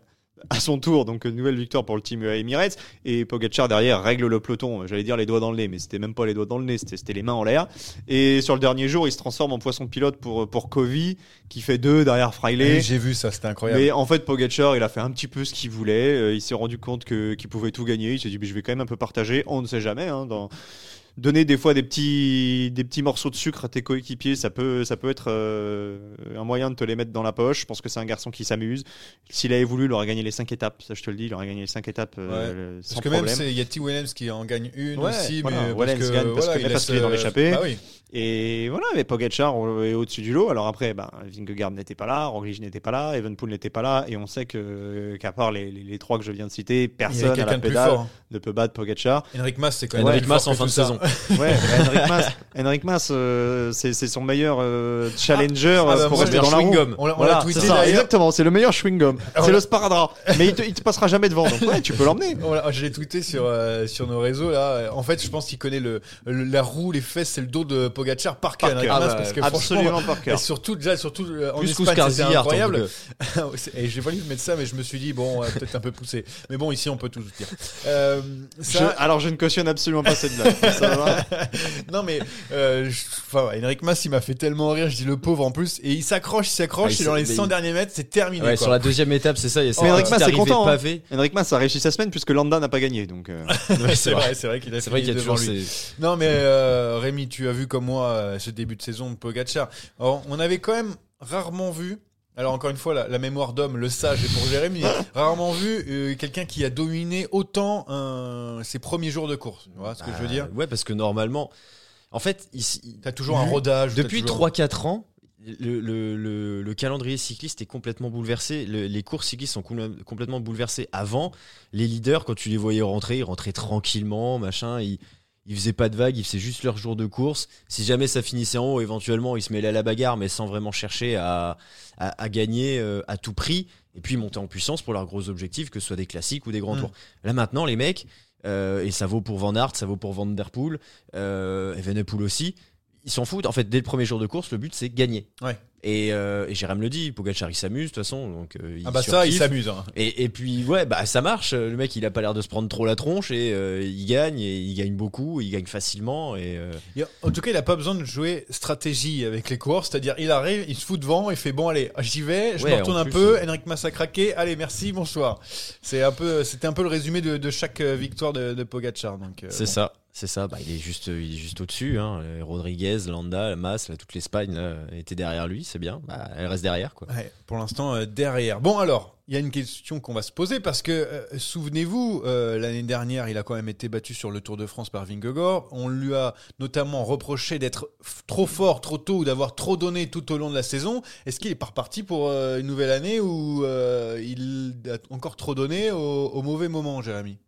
S2: à son tour, donc une nouvelle victoire pour le team Emirates, et Pogacar derrière règle le peloton, j'allais dire les doigts dans le nez, mais c'était même pas les doigts dans le nez, c'était les mains en l'air. Et sur le dernier jour, il se transforme en poisson pilote pour, pour Covey, qui fait deux derrière Freiley.
S1: Oui, j'ai vu ça c'était incroyable
S2: Mais en fait, Pogacar, il a fait un petit peu ce qu'il voulait. Euh, il s'est rendu compte que qu'il pouvait tout gagner. Il s'est dit, mais je vais quand même un peu partager. On ne sait jamais. Hein, dans... Donner des fois des petits des petits morceaux de sucre à tes coéquipiers, ça peut ça peut être euh, un moyen de te les mettre dans la poche. Je pense que c'est un garçon qui s'amuse. S'il avait voulu, il aurait gagné les cinq étapes. Ça, je te le dis, il aurait gagné les cinq étapes euh, sans
S1: Parce que
S2: problème.
S1: même il y a T. Williams qui en gagne une
S2: Ouais,
S1: aussi,
S2: voilà,
S1: mais parce que,
S2: gagne parce
S1: voilà,
S2: qu'il est
S1: laisse,
S2: dans
S1: euh,
S2: l'échappée.
S1: Bah oui.
S2: Et voilà, mais Pogacar est au-dessus du lot. Alors après, ben, Vingegaard n'était pas là, Roglic n'était pas là, Evenpool n'était pas là, et on sait que qu'à part les, les, les trois que je viens de citer, personne à la pédale
S1: hein.
S2: ne peut battre Pogacar.
S1: Enric Mas, c'est quand même
S3: Enric Mas en fin de saison.
S2: Ouais, Enric Mas, euh, c'est c'est son meilleur euh, challenger
S1: Ah, bah,
S2: euh, pour
S1: moi,
S2: rester dans la roue.
S1: On l'a on
S2: Voilà,
S1: l'a
S2: c'est
S1: tweeté
S2: ça, exactement, c'est le meilleur chewing gum.
S1: Ah,
S2: C'est le sparadrap, mais il te, il te passera jamais devant. Donc ouais, tu peux l'emmener.
S1: Voilà, je l'ai tweeté sur, euh, sur nos réseaux là. En fait, je pense qu'il connaît le, le- la roue, les fesses et le dos de Pogacar par cœur.
S2: Ah bah,
S1: parce que
S2: absolument par cœur.
S1: Et surtout, déjà, surtout euh, en
S3: Plus
S1: Espagne, c'était incroyable. et j'ai pas voulu mettre ça, mais je me suis dit, bon, euh, peut-être un peu poussé. Mais bon, ici, on peut tout dire. Euh,
S2: Je-
S1: ça,
S2: alors je ne cautionne absolument pas cette blague. Ça
S1: non, mais, euh, je- enfin, ouais, Mas, il m'a fait tellement rire. Je dis le pauvre en plus. Et il s'accroche, il s'accroche.
S3: Ah, il
S1: et dans les
S3: s'est-
S1: 100
S3: mais il-
S1: derniers mètres, c'est terminé.
S3: Ouais,
S1: quoi.
S3: sur la deuxième étape, c'est ça. Il y a
S2: Mais
S3: cette petite
S2: Mas, c'est
S3: arrivée
S2: content, hein.
S3: pavée.
S2: Mas a réussi sa semaine puisque Landa n'a pas gagné. Donc euh,
S1: Ouais, c'est vrai, c'est vrai qu'il a
S3: C'est vrai
S1: fini
S3: qu'il y a
S1: devant
S3: toujours
S1: lui.
S3: ces.
S1: Non mais euh, Rémi, tu as vu comme moi euh, ce début de saison de Pogacar. Alors, on avait quand même rarement vu. Alors encore une fois, la, la mémoire d'homme, le sage est pour Jérémy. rarement vu euh, quelqu'un qui a dominé autant euh, ses premiers jours de course. Tu vois ce que je veux dire
S3: Ouais, parce que normalement, en fait, ici,
S1: T'as toujours un rodage.
S3: Depuis
S1: toujours-
S3: 3-4 ans, le, le- le- le calendrier cycliste est complètement bouleversé. Le- les courses cyclistes sont complè- complètement bouleversées. Avant, les leaders, quand tu les voyais rentrer, ils rentraient tranquillement, machin. Ils, ils faisaient pas de vagues, ils faisaient juste leur jour de course. Si jamais ça finissait en haut, éventuellement, ils se mêlaient à la bagarre, mais sans vraiment chercher à, à- à gagner euh, à tout prix. Et puis monter en puissance pour leurs gros objectifs, que ce soit des classiques ou des grands
S1: Mm.
S3: tours. Là maintenant, les mecs, euh, et ça vaut pour Van Aert, ça vaut pour Van Der Poel, euh, Evenepoel aussi. Ils s'en foutent. En fait, dès le premier jour de course, le but c'est gagner.
S1: Ouais.
S3: Et, euh, et Jérém le dit, Pogacar il s'amuse de toute façon, donc euh, il
S1: Ah bah ça, il s'amuse. hein.
S3: Et, et puis ouais, bah ça marche. Le mec, il a pas l'air de se prendre trop la tronche et euh, il gagne et il gagne beaucoup, il gagne facilement et euh,
S1: En tout cas, il a pas besoin de jouer stratégie avec les coureurs. C'est-à-dire, il arrive, il se fout devant, il fait bon, allez, j'y vais, je
S3: Ouais,
S1: me retourne un peu.
S3: euh,
S1: Enric Mas a craqué. Allez, merci, bonsoir. C'est un peu, c'était un peu le résumé de, de chaque euh, victoire de, de Pogacar. Donc, euh,
S3: c'est
S1: bon.
S3: ça, c'est ça. Bah, il est juste, au-dessus. Hein. Rodriguez, Landa, Mas, toute l'Espagne était derrière lui, c'est bien. Bah, elle reste derrière
S1: pour l'instant, euh, derrière. Bon, alors, il y a une question qu'on va se poser parce que, euh, souvenez-vous, euh, l'année dernière, il a quand même été battu sur le Tour de France par Vingegaard. On lui a notamment reproché d'être trop fort, trop tôt ou d'avoir trop donné tout au long de la saison. Est-ce qu'il est pas reparti pour euh, une nouvelle année euh, il a encore trop donné au mauvais moment, Jérémy?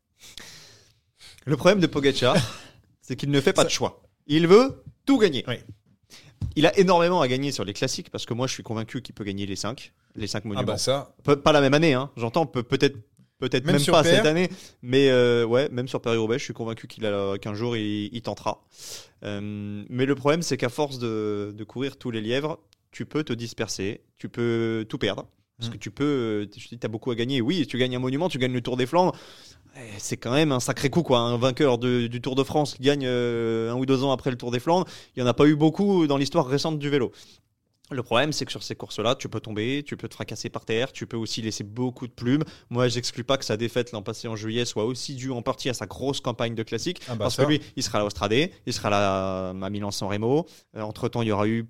S2: Le problème de Pogacar, c'est qu'il ne fait pas de choix. Il veut tout gagner.
S1: Oui.
S2: Il a énormément à gagner sur les classiques parce que moi je suis convaincu qu'il peut gagner les 5 les cinq
S1: Ah
S2: monuments.
S1: bah ça,
S2: Pe- pas la même année, hein. j'entends peut- peut-être peut-être
S1: Même
S2: pas cette année, mais euh, ouais, même sur Paris-Roubaix, je suis convaincu qu'il a qu'un jour il, il tentera. Euh, mais le problème, c'est qu'à force de, de courir tous les lièvres, tu peux te disperser, tu peux tout perdre. Parce
S1: Mm.
S2: que tu peux, euh, dis, t'as beaucoup à gagner. Oui, tu gagnes un monument, tu gagnes le Tour des Flandres. Eh, C'est quand même un sacré coup, quoi. Un vainqueur de- du Tour de France qui gagne euh, un ou deux ans après le Tour des Flandres, il n'y en a pas eu beaucoup dans l'histoire récente du vélo. Le problème, c'est que sur ces courses-là, tu peux tomber, tu peux te fracasser par terre, tu peux aussi laisser beaucoup de plumes. Moi, j'exclus pas que sa défaite l'an passé en juillet soit aussi due en partie à sa grosse campagne de classique.
S1: Ah bah
S2: parce
S1: ça.
S2: que lui, il sera à l'Austrade, il sera là à Milan-San Remo. entre temps, il y aura eu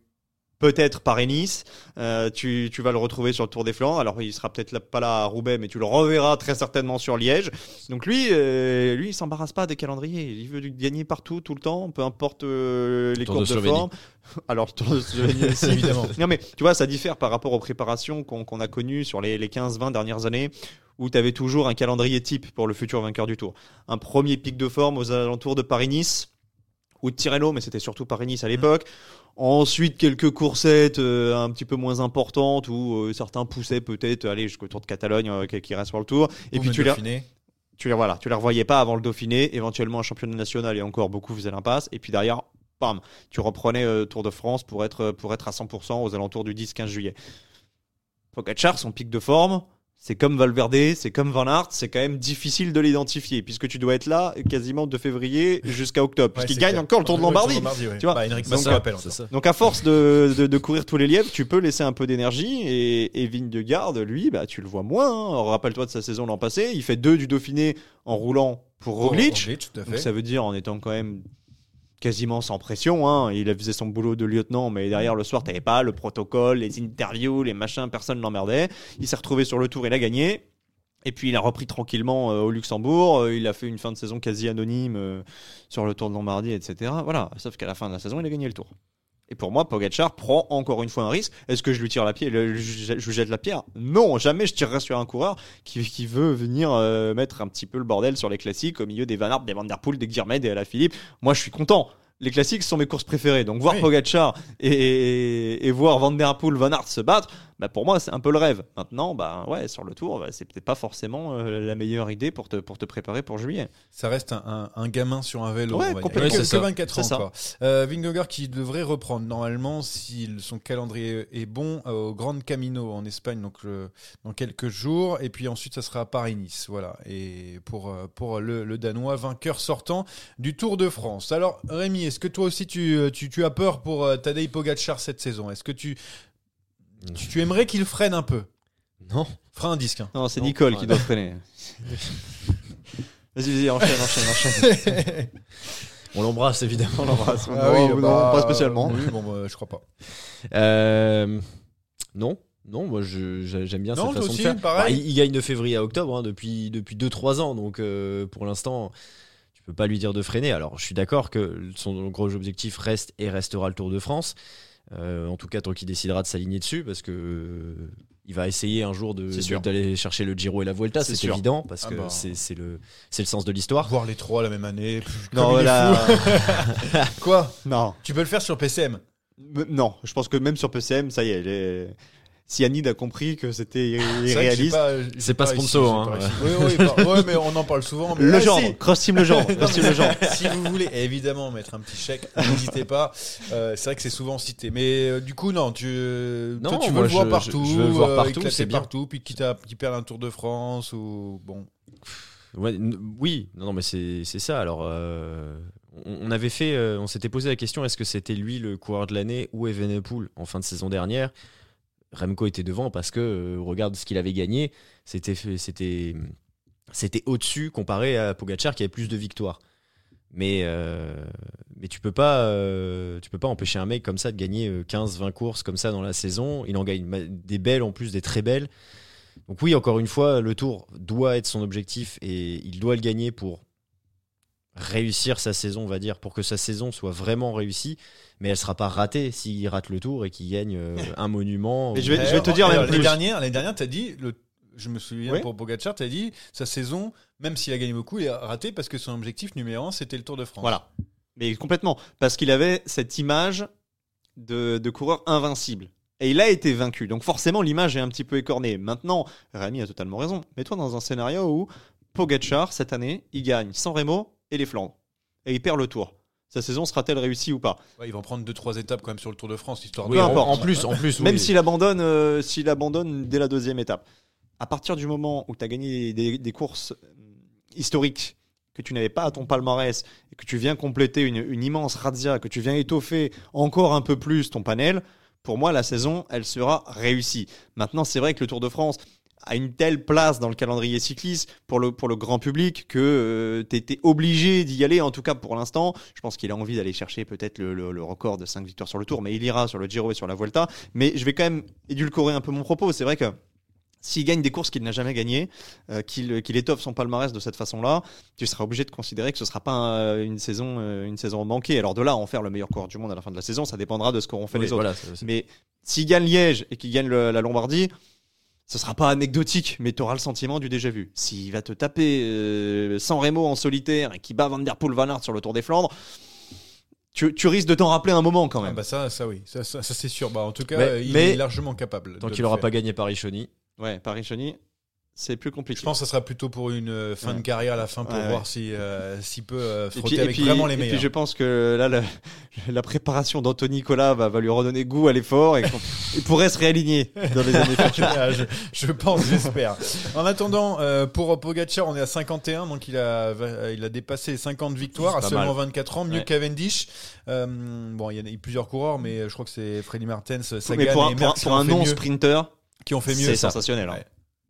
S2: peut-être Paris-Nice. Euh, tu, tu vas le retrouver sur le Tour des Flandres. Alors, il sera peut-être pas là à Roubaix, mais tu le reverras très certainement sur Liège. Donc lui, euh, lui, il s'embarrasse pas des calendriers. Il veut gagner partout, tout le temps, peu importe euh, les
S3: Tour
S2: courbes
S3: de
S2: forme. Alors, le Tour de Slovénie aussi.
S1: Évidemment.
S2: Non, mais tu vois, ça diffère par rapport aux préparations qu'on qu'on a connues sur les, les 15-20 dernières années, où tu avais toujours un calendrier type pour le futur vainqueur du Tour. Un premier pic de forme aux alentours de Paris-Nice, ou de Tirreno, mais c'était surtout Paris-Nice à l'époque. Ensuite, quelques coursettes euh, un petit peu moins importantes, où euh, certains poussaient peut-être aller jusqu'au Tour de Catalogne, euh, qui qui reste sur le Tour. Et
S1: Ou
S2: puis tu les, tu les, voilà, tu les revoyais pas avant le Dauphiné, éventuellement un championnat national, et encore beaucoup faisaient l'impasse. Et puis derrière, bam, tu reprenais Tour de France pour être, pour être à 100% aux alentours du 10-15 juillet. Pogacar, son pic de forme, c'est comme Valverde, c'est comme Van Aert, c'est quand même difficile de l'identifier, puisque tu dois être là quasiment de février jusqu'à octobre,
S1: Ouais,
S2: puisqu'il gagne
S1: clair.
S2: encore le Tour de Lombardie.
S1: ouais.
S2: Tu vois,
S1: Bah, Henrik
S2: donc, à force de, de, de courir tous les lièvres, tu peux laisser un peu d'énergie et, et Vingegaard, lui, bah, tu le vois moins. hein. Rappelle-toi de sa saison l'an passé, il fait deux du Dauphiné en roulant pour Roglic.
S1: Roglic, tout à
S2: Donc
S1: fait.
S2: ça veut dire en étant quand même quasiment sans pression. Hein. Il faisait son boulot de lieutenant, mais derrière le soir, t'avais pas le protocole, les interviews, les machins, personne l'emmerdait. Il s'est retrouvé sur le tour, il a gagné. Et puis il a repris tranquillement euh, au Luxembourg. Euh, il a fait une fin de saison quasi anonyme euh, sur le Tour de Lombardie, etc. Voilà. Sauf qu'à la fin de la saison, il a gagné le Tour. Et pour moi, Pogacar prend encore une fois un risque. Est-ce que je lui tire la pierre, je, lui jette la pierre? Non, jamais je tirerai sur un coureur qui, qui veut venir euh, mettre un petit peu le bordel sur les classiques au milieu des Van Aert, des Van Der Poel, des Guillermet, des Alaphilippe. Moi, je suis content. Les classiques sont mes courses préférées. Donc voir
S1: Oui.
S2: Pogacar et, et voir Van Der Poel, Van Aert se battre, bah pour moi, c'est un peu le rêve. Maintenant, bah ouais, sur le tour, bah, c'est peut-être pas forcément euh, la meilleure idée pour te, pour te préparer pour juillet.
S1: Ça reste un, un- un gamin sur un vélo.
S2: Ouais, complètement.
S1: Que-
S3: Ouais,
S1: que,
S3: c'est ça.
S1: 24
S2: C'est
S1: ans
S2: ça.
S1: Euh, Vingegaard qui devrait reprendre normalement si son calendrier est bon euh, au Grand Camino en Espagne donc euh, dans quelques jours et puis ensuite ça sera à Paris-Nice voilà et pour euh, pour le, le danois vainqueur sortant du Tour de France. Alors Rémi, est-ce que toi aussi tu, tu, tu as peur pour euh, Tadej Pogacar cette saison? Est-ce que tu, tu tu aimerais qu'il freine un peu?
S3: Non.
S1: Freine un disque. hein.
S2: Non, c'est
S3: Non,
S2: Nicole
S3: ouais.
S2: qui doit freiner. Vas-y, vas-y, enchaîne, enchaîne, enchaîne.
S3: On l'embrasse évidemment.
S2: On l'embrasse.
S1: Ah
S2: Non,
S1: oui,
S2: non,
S1: bah,
S2: pas spécialement.
S1: Oui, bon, bah, je crois pas.
S3: Euh, non, non, moi je- j'aime bien
S1: Non,
S3: cette
S1: toi
S3: façon
S1: aussi,
S3: de faire.
S1: pareil.
S3: Bah, il, il gagne de février à octobre hein, depuis depuis 2-3 ans, donc euh, pour l'instant tu peux pas lui dire de freiner. Alors je suis d'accord que son gros objectif reste et restera le Tour de France. Euh, en tout cas tant qu'il décidera de s'aligner dessus, parce que euh, il va essayer un jour de de- d'aller chercher le Giro et la Vuelta,
S2: C'est
S3: évident, parce
S1: Ah
S3: que
S1: bah.
S3: c'est c'est le c'est le sens de l'histoire.
S1: Voir les trois la même année. pff,
S2: Non,
S1: comme il est
S2: là-
S1: fou. Quoi?
S2: Non.
S1: Tu peux le faire sur PCM.
S2: Non, je pense que même sur PCM, ça y est, les... Cyanide a compris que c'était
S1: C'est
S2: irréaliste.
S1: pas-
S3: C'est pas sponsor, hein, ouais.
S1: Oui, oui, bah, ouais, mais on en parle souvent. mais-
S2: Le
S1: Ah,
S2: genre,
S1: si.
S2: cross team le genre, cross team le genre.
S1: si vous voulez évidemment mettre un petit chèque, n'hésitez pas. Euh, c'est vrai que c'est souvent cité, mais euh, du coup non, tu, euh,
S3: Non,
S1: toi, tu veux le voir
S3: je-
S1: partout,
S3: je- je veux le voir
S1: euh,
S3: partout,
S1: éclater
S3: c'est
S1: partout, puis quitte à qui perd un Tour de France ou bon.
S3: Ouais, oui, non, non, mais c'est c'est ça. Alors, euh, on, on avait fait, euh, on s'était posé la question est-ce que c'était lui le coureur de l'année ou Evenepoel en fin de saison dernière? Remco était devant parce que euh, regarde ce qu'il avait gagné, c'était c'était c'était au-dessus comparé à Pogacar qui avait plus de victoires. Mais euh, mais tu peux pas euh, tu peux pas empêcher un mec comme ça de gagner 15-20 courses comme ça dans la saison. Il en gagne des belles en plus des très belles. Donc oui, encore une fois, le tour doit être son objectif et il doit le gagner pour réussir sa saison, on va dire, pour que sa saison soit vraiment réussie. Mais elle sera pas ratée s'il rate le tour et qu'il gagne euh, un monument.
S2: Mais
S3: ou-
S2: je vais- je vais te dire plus.
S1: dernières, les dernières, t'as dit le. Je me souviens
S2: Oui.
S1: pour Pogacar, t'as dit sa saison, même s'il a gagné beaucoup, il a raté parce que son objectif numéro un c'était le Tour de France.
S2: Voilà. Mais complètement. Parce qu'il avait cette image de, de coureur invincible. Et il a été vaincu. Donc forcément, l'image est un petit peu écornée. Maintenant, Rémi a totalement raison. Mets-toi dans un scénario où Pogacar, cette année, il gagne San Remo et les Flandres. Et il perd le tour. Sa saison sera-t-elle réussie ou pas?
S1: Ouais, ils vont prendre deux trois étapes quand même sur le Tour de France histoire
S3: Oui,
S1: de.
S3: en, plus, en plus,
S2: Même
S3: oui.
S2: s'il abandonne, euh, s'il abandonne dès la deuxième étape. À partir du moment où tu as gagné des, des courses euh, historiques que tu n'avais pas à ton palmarès et que tu viens compléter une, une immense razzia, que tu viens étoffer encore un peu plus ton panel, pour moi, la saison, elle sera réussie. Maintenant, c'est vrai que le Tour de France, a une telle place dans le calendrier cycliste pour le, pour le grand public que tu étais obligé d'y aller, en tout cas pour l'instant. Je pense qu'il a envie d'aller chercher peut-être le, le- le record de 5 victoires sur le tour, mais il ira sur le Giro et sur la Vuelta. Mais je vais quand même édulcorer un peu mon propos. C'est vrai que s'il gagne des courses qu'il n'a jamais gagnées, euh, qu'il étoffe son palmarès de cette façon-là, tu seras obligé de considérer que ce sera pas un- une saison euh, une saison manquée. Alors de là à en faire le meilleur coureur du monde à la fin de la saison, ça dépendra de ce qu'auront fait
S3: Oui,
S2: les autres.
S3: voilà,
S2: Mais s'il gagne Liège et qu'il gagne le- la Lombardie, ce sera pas anecdotique, mais tu auras le sentiment du déjà vu. S'il va te taper euh, sans Remo en solitaire et qu'il bat Van Der Poel Van Aert sur le Tour des Flandres, tu, tu risques de t'en rappeler un moment quand
S1: Ah
S2: même.
S1: bah ça, ça oui, ça, ça, ça, c'est sûr. Bah, en tout cas,
S2: Mais-
S1: il
S2: mais-
S1: est largement capable.
S3: Tant qu'il
S1: le
S3: aura
S1: faire.
S3: pas gagné Paris-Chauny.
S2: Ouais, Paris-Chauny, c'est plus compliqué.
S1: Je pense que ça sera plutôt pour une euh, fin
S2: Ouais.
S1: de carrière à la fin pour
S2: Ouais,
S1: voir
S2: ouais.
S1: si euh, s'il peut euh,
S2: Et
S1: frotter
S2: puis, et
S1: avec
S2: puis-
S1: vraiment les
S2: et
S1: meilleurs.
S2: puis je pense que là, la, la préparation d'Anthony Nicolas va, va lui redonner goût à l'effort et il pourrait se réaligner dans les années futures.
S1: Ah, je, je pense, j'espère. En attendant, euh, pour Pogacar, on est à 51, donc il a, il a dépassé 50 victoires à seulement
S2: mal.
S1: 24 ans, mieux Cavendish. Euh, bon, il y a eu plusieurs coureurs, mais je crois que c'est Freddy Martens, Sagan
S2: Mais pour un,
S1: et Merckx
S2: pour un
S1: fait mieux-
S2: non-sprinter,
S1: qui ont fait mieux.
S2: c'est sensationnel. hein.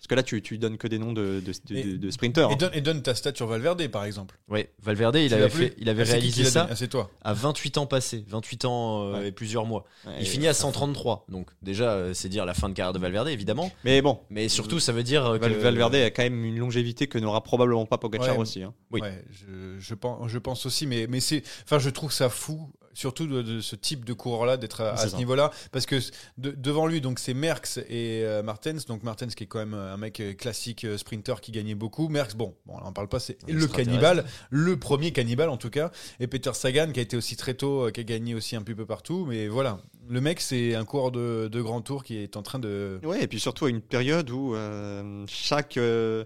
S2: Parce que là, tu, tu donnes que des noms de, de, de,
S1: Et-
S2: de- sprinters.
S1: Et
S2: hein.
S1: donne, et donne ta stat sur Valverde, par exemple.
S3: Ouais, Valverde, il avait,
S1: l'as plus
S3: fait, il avait
S1: Ah,
S3: réalisé ça
S1: Ah, toi.
S3: à 28 ans passés, 28 ans euh,
S2: Ouais.
S3: et plusieurs mois.
S2: Ouais,
S3: Il finit à 133, donc déjà euh, c'est dire la fin de carrière de Valverde évidemment,
S2: Mais bon,
S3: mais surtout ça veut dire euh, que
S2: Val- Valverde a quand même une longévité que n'aura probablement pas Pogacar
S1: Ouais.
S2: aussi. hein.
S3: Oui.
S1: Ouais, je, je pense, je pense aussi, mais, mais c'est, enfin, je trouve ça fou, surtout de, de ce type de coureur-là, d'être à, ce niveau-là, parce que de- devant lui, donc c'est Merckx et euh, Martens, donc Martens qui est quand même un mec euh, classique euh, sprinter qui gagnait beaucoup, Merckx, bon, bon, on en parle pas, c'est le cannibale, le premier cannibale en tout cas, et Peter Sagan qui a été aussi très tôt, euh, qui a gagné aussi un petit peu partout, mais voilà, le mec c'est un coureur de, de grand tour qui est en train de,
S2: Ouais, et puis surtout à une période où euh, chaque, euh,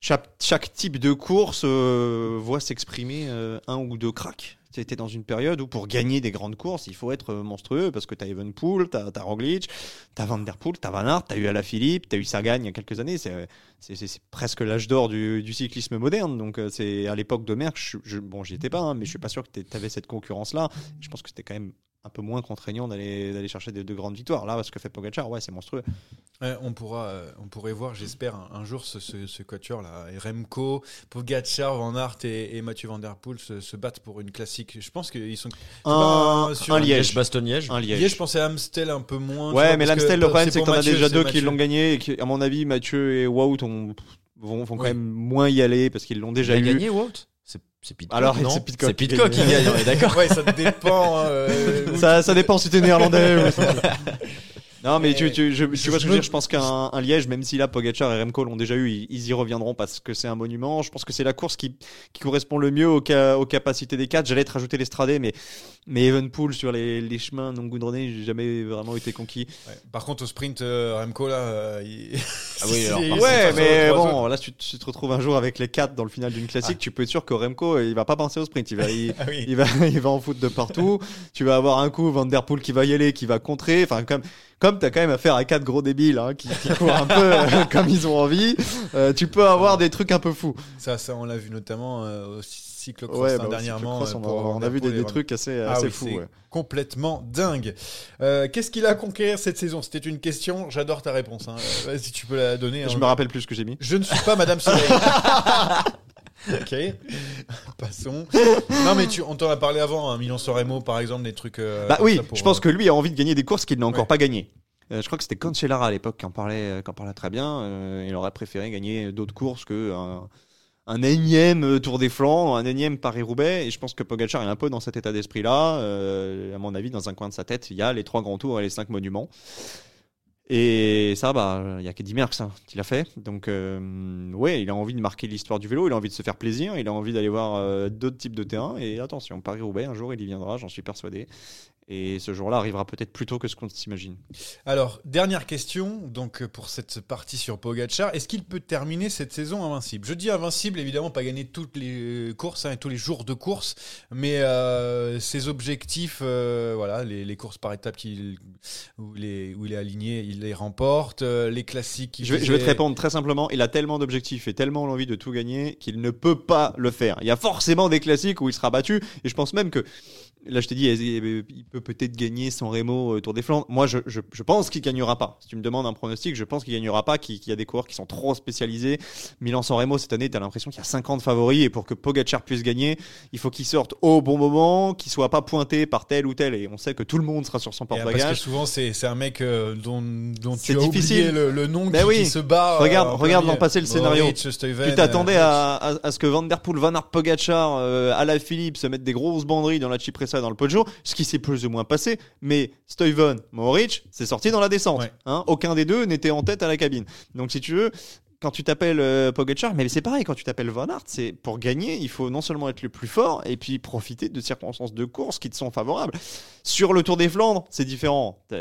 S2: chaque, chaque type de course euh, voit s'exprimer euh, un ou deux cracks. C'était dans une période où pour gagner des grandes courses, il faut être euh, monstrueux parce que t'as Evenpool, t'as as Roglic, t'as Van Der Poel, t'as Van Aert, t'as eu Alaphilippe, t'as eu Sagan il y a quelques années. C'est c'est presque l'âge d'or du, cyclisme moderne. Donc euh, c'est à l'époque de Merckx. Je, bon, j'y étais pas, hein, mais je suis pas sûr que t'avais cette concurrence là. Je pense que c'était quand même un peu moins contraignant d'aller d'aller chercher de, de grandes victoires. Là, ce que fait Pogacar, ouais, c'est monstrueux.
S1: Ouais, on pourra, euh, on pourrait voir, j'espère, un, un jour ce, ce, ce quatuor là, Et Remco, Pogacar, Van Aert et, et Mathieu Van Der Poel se, se battent pour une classique. Je pense qu'ils sont.
S2: Un,
S1: pas sur
S2: un
S1: un
S2: Liège.
S3: Bastogne-Liège.
S2: Un Liège.
S1: Liège, je pensais à Amstel un peu moins.
S2: Ouais,
S1: vois,
S2: mais l'Amstel, le problème, c'est qu'on a déjà deux qui l'ont gagné et qui, à mon avis, Mathieu et Wout ont- vont, vont, quand
S1: Oui.
S2: même moins y aller parce qu'ils l'ont déjà eu.
S3: gagné Wout? C'est Pitcock,
S2: Alors,
S3: non
S2: c'est Pidcock
S3: C'est
S2: qui
S3: Pitcock qui
S2: gagne.
S3: on est d'accord.
S1: Ouais, ça dépend. euh,
S2: Ça, ça dépend si t'es néerlandais. ou- non, mais tu, tu, je, tu vois ce que je veux dire. Je pense qu'un un Liège, même si là Pogacar et Remco l'ont déjà eu, ils, ils y reviendront parce que c'est un monument. Je pense que c'est la course qui, qui correspond le mieux aux, ca- aux capacités des quatre. J'allais te rajouter l'Estradé, mais, mais Evenpool sur les, les chemins non goudronnés, j'ai jamais vraiment été conquis.
S1: Ouais. Par contre, au sprint, euh, Remco là. euh, il-
S3: Ah oui, alors,
S1: il-
S3: par
S1: il
S2: Ouais, mais bon,
S1: autres.
S2: là, tu, tu te retrouves un jour avec les quatre dans le final d'une classique. Tu peux être sûr que Remco, il va pas penser au sprint. Il va, il,
S1: Ah oui.
S2: il va, il va en foutre de partout. tu vas avoir un coup Van Der Poel qui va y aller, qui va contrer. Enfin, comme, comme t'as quand même affaire à quatre gros débiles hein, qui, qui courent un peu euh, comme ils ont envie, euh, tu peux avoir des trucs un peu fous.
S1: Ça, ça, on l'a vu notamment euh, au cyclocross
S2: Ouais,
S1: hein,
S2: bah,
S1: dernièrement.
S2: on, a, on vu des, trucs assez,
S1: Ah
S2: assez
S1: oui,
S2: fous. ouais.
S1: complètement dingue. Qu'est-ce qu'il a à conquérir cette saison? C'était une question. J'adore ta réponse. hein. Vas-y, tu peux la donner.
S2: Je me rappelle plus ce que j'ai mis.
S1: Je ne suis pas Madame Soleil. ok, passons. Non, mais tu, on t'en a parlé avant, un million sur Remo, par exemple, des trucs. euh,
S2: Bah
S1: comme
S2: oui,
S1: ça pour,
S2: je pense
S1: euh,
S2: que lui a envie de gagner des courses qu'il n'a encore
S1: Ouais.
S2: pas gagnées. Euh, je crois que c'était Cancellara à l'époque qui en parlait, qui en parlait très bien. Euh, il aurait préféré gagner d'autres courses que un, un énième Tour des Flandres, un énième Paris-Roubaix. Et je pense que Pogacar est un peu dans cet état d'esprit-là. Euh, à mon avis, dans un coin de sa tête, il y a les trois grands tours et les cinq monuments. Et ça, bah, il y a qu'Eddie Merckx hein, qui l'a fait. Donc, euh, ouais, il a envie de marquer l'histoire du vélo, il a envie de se faire plaisir, il a envie d'aller voir euh, d'autres types de terrains. Et attention, Paris-Roubaix, un jour, il y viendra, j'en suis persuadé. Et ce jour-là arrivera peut-être plus tôt que ce qu'on s'imagine.
S1: Alors, dernière question, donc euh, pour cette partie sur Pogacar, est-ce qu'il peut terminer cette saison invincible? Je dis invincible, évidemment, pas gagner toutes les courses hein, et tous les jours de course, mais euh, ses objectifs, euh, voilà, les, les courses par étapes où, il est, où il est aligné, il les remporte, euh, les classiques.
S2: Je vais, je vais te
S1: faisait-
S2: répondre très simplement. Il a tellement d'objectifs et tellement l'envie de tout gagner qu'il ne peut pas le faire. Il y a forcément des classiques où il sera battu. Et je pense même que Là, je t'ai dit, il peut peut-être gagner son Remo euh, Tour des Flandres. Moi, je, je, je pense qu'il gagnera pas. Si tu me demandes un pronostic, je pense qu'il gagnera pas, qu'il y a des coureurs qui sont trop spécialisés. Milan-San Remo, cette année, tu as l'impression qu'il y a 50 favoris et pour que Pogacar puisse gagner, il faut qu'il sorte au bon moment, qu'il soit pas pointé par tel ou tel. Et on sait que tout le monde sera sur son
S1: Et, Parce que
S2: porte-bagages.
S1: souvent, c'est un mec euh, dont, dont tu as
S2: difficile.
S1: oublié le, le nom
S2: Ben
S1: qui,
S2: oui.
S1: qui se bat.
S2: Regarde-
S1: euh,
S2: regarde l'an passé le scénario. Tu t'attendais
S1: euh,
S2: à, à, à ce que Van Der Poel, Van Aert, Pogacar, euh, Alain Philippe se mettent des grosses banderies dans la Cipressa dans le Poggio, ce qui s'est plus ou moins passé. Mais Stuyven, Mohoric, c'est sorti dans la descente.
S1: Ouais.
S2: Hein Aucun des deux n'était en tête à la cabine. Donc si tu veux, quand tu t'appelles euh, mais c'est pareil, quand tu t'appelles Van Aert, c'est pour gagner, il faut non seulement être le plus fort et puis profiter de circonstances de course qui te sont favorables. Sur le Tour des Flandres, c'est différent. T'as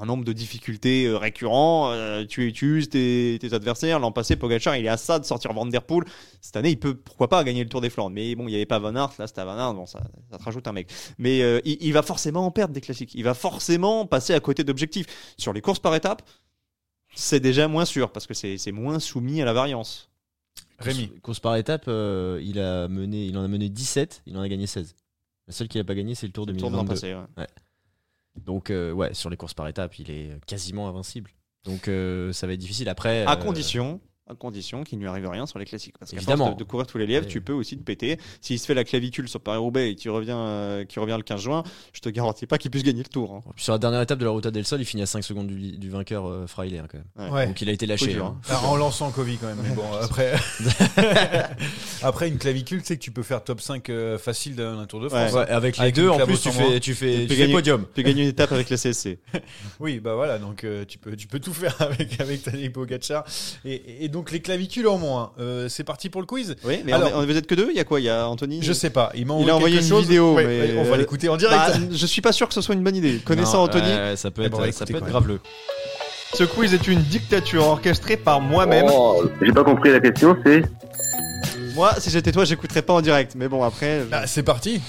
S2: un nombre de difficultés euh, récurrents. euh, tu, tu uses tes, adversaires. L'an passé, Pogacar, il est à ça de sortir Van Der Poel. Cette année, il peut pourquoi pas gagner le Tour des Flandres. Mais bon, il n'y avait pas Van Aert. Là, c'était Van Aert. Bon, ça, ça te rajoute un mec. Mais euh, il, il va forcément en perdre des classiques. Il va forcément passer à côté d'objectifs. Sur les courses par étapes, c'est déjà moins sûr parce que c'est moins soumis à la variance.
S1: Rémi.
S3: Course, par étape, euh, il, a mené, il en a mené 17, il en a gagné 16. La seule qu'il n'a pas gagné, c'est le Tour
S2: Le Tour
S3: 2022.
S2: passé. ouais.
S3: Donc, euh, ouais, sur les courses par étapes, il est quasiment invincible. Donc, euh, ça va être difficile. Après.
S2: À
S3: euh,
S2: condition. À condition qu'il ne lui arrive rien sur les classiques. Parce qu'à force
S3: Évidemment.
S2: de, de courir tous les lièvres,
S3: Ouais.
S2: tu peux aussi te péter. S'il se fait la clavicule sur Paris-Roubaix et qu'il revient, euh, qu'il revient le 15 juin, je te garantis pas qu'il puisse gagner le tour. hein.
S3: Sur la dernière étape de la Ruta del Sol, il finit à 5 secondes du, du vainqueur euh, Fraile, hein, quand même.
S2: Ouais.
S3: Donc, il a été lâché.
S2: dur,
S3: hein.
S1: Ah, en lançant Covid quand même. Mais bon, après, après une clavicule, tu sais que tu peux faire top 5 euh, facile d'un Tour de France.
S2: Ouais.
S3: Ouais, avec les
S1: Avec
S3: deux, en plus, tu fais, tu fais,
S2: Tu
S3: tu fais
S2: gagner-
S3: podium.
S2: Tu peux gagner une étape avec la CSC.
S1: Oui, bah voilà, donc euh, tu peux tu peux tout faire avec avec Tadej Pogacar et, et donc les clavicules en moins. Euh, c'est parti pour le quiz.
S2: Oui, mais
S1: Alors-
S2: on, est- vous êtes que deux? Il y a quoi? Il y a Anthony?
S1: Je sais pas, il m'a
S2: Il a envoyé
S1: quelque
S2: une
S1: chose.
S2: vidéo,
S1: Ouais,
S2: mais-
S1: ouais, on va l'écouter en direct.
S2: Bah, je suis pas sûr que ce soit une bonne idée. Connaissant
S3: Non,
S2: Anthony,
S3: ouais, ça peut
S1: Eh
S3: être,
S1: ben, on va
S3: ça
S1: écouter
S3: peut
S1: quand
S3: être
S1: même.
S3: graveleux.
S2: ce quiz est une dictature orchestrée par moi-même.
S6: J'ai pas compris la question, c'est?
S2: Moi, si j'étais toi, j'écouterais pas en direct. Mais bon, après. je-
S1: Ah, c'est parti.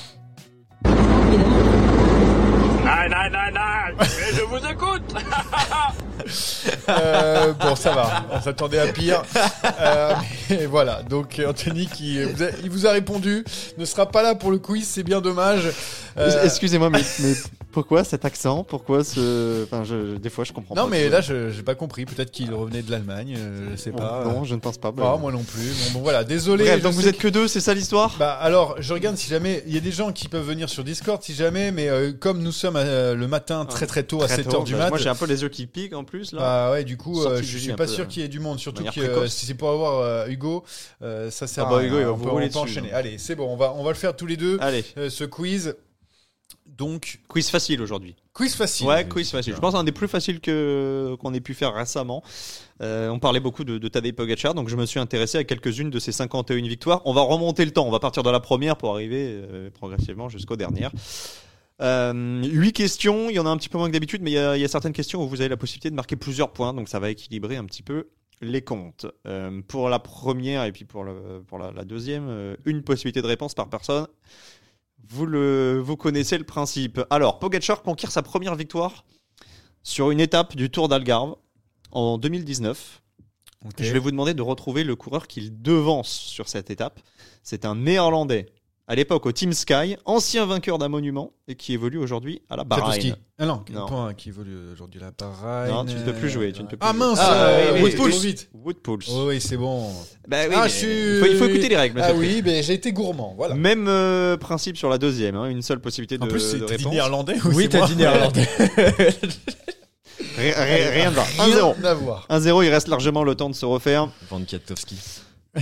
S4: Nein, nein, nein, nein je vous écoute
S1: Euh, bon, ça va. On s'attendait à pire. Euh, voilà. Donc Anthony qui vous a, il vous a répondu, ne sera pas là pour le quiz, c'est bien dommage. Euh,
S2: Excusez-moi, mais pourquoi cet accent? Pourquoi ce. Enfin, je, des fois, je comprends pas.
S1: non, mais là, je j'ai pas compris. Peut-être qu'il revenait de l'Allemagne. euh, je sais
S2: Bon,
S1: pas.
S2: Non, je ne pense pas.
S1: Ah, moi non plus. Bon, bon, voilà. Désolé.
S2: Bref, donc vous êtes que deux, c'est ça l'histoire?
S1: Bah alors, je regarde si jamais il y a des gens qui peuvent venir sur Discord si jamais, mais euh, comme nous sommes euh, le matin très très tôt à
S2: Très
S1: 7h
S2: tôt.
S1: du
S2: Bah,
S1: mat.
S2: Moi, j'ai un peu les yeux qui piquent en plus là.
S1: Bah ouais, du coup, euh, je suis
S2: un
S1: pas
S2: peu,
S1: sûr
S2: euh,
S1: qu'il y ait du monde, surtout que euh, si c'est pour avoir euh, Hugo, euh, ça sert
S2: Ah
S1: à
S2: bah,
S1: rien.
S2: Hugo, il va vous
S1: enchaîner. Allez, c'est bon, on va on va le faire tous les deux.
S2: Allez,
S1: euh, ce quiz. Donc,
S2: quiz facile aujourd'hui.
S1: quiz facile.
S2: Ouais, quiz facile. Je pense un des plus faciles que qu'on ait pu faire récemment. Euh, on parlait beaucoup de, de Tadej Pogacar, donc je me suis intéressé à quelques-unes de ses 51 victoires. On va remonter le temps. On va partir de la première pour arriver euh, progressivement jusqu'aux dernières. Euh, huit questions, il y en a un petit peu moins que d'habitude, mais il y, a, il y a certaines questions où vous avez la possibilité de marquer plusieurs points, donc ça va équilibrer un petit peu les comptes. Euh, pour la première et puis pour, le, pour la, la deuxième, une possibilité de réponse par personne. Vous, le, vous connaissez le principe. Alors, Pogacar conquiert sa première victoire sur une étape du Tour d'Algarve en 2019.
S1: Ok.
S2: Je vais vous demander de retrouver le coureur qu'il devance sur cette étape. C'est un néerlandais, à l'époque au Team Sky, ancien vainqueur d'un monument et qui évolue aujourd'hui à la. Bahreïn.
S1: Ah non,
S2: Non.
S1: point qui évolue aujourd'hui la Bahreïn.
S2: Non, tu ne peux plus jouer. Tu ne peux plus
S1: Ah
S2: jouer.
S1: mince,
S2: Ah,
S1: euh,
S2: oui, oui,
S1: Wood
S2: oui.
S1: Oh oui, c'est bon.
S2: Bah oui,
S1: ah,
S2: mais
S1: je suis-
S2: il, faut, il faut écouter les règles.
S1: Ah oui, mais j'ai été gourmand, voilà.
S2: Même euh, principe sur la deuxième, hein, une seule possibilité de,
S1: En plus, c'est dit néerlandais ou
S3: Oui, t'as dit néerlandais.
S2: Rien, rien- rien. 1-0.
S1: Rien à voir.
S2: 1-0, il reste largement le temps de se refaire.
S3: Van Katowski.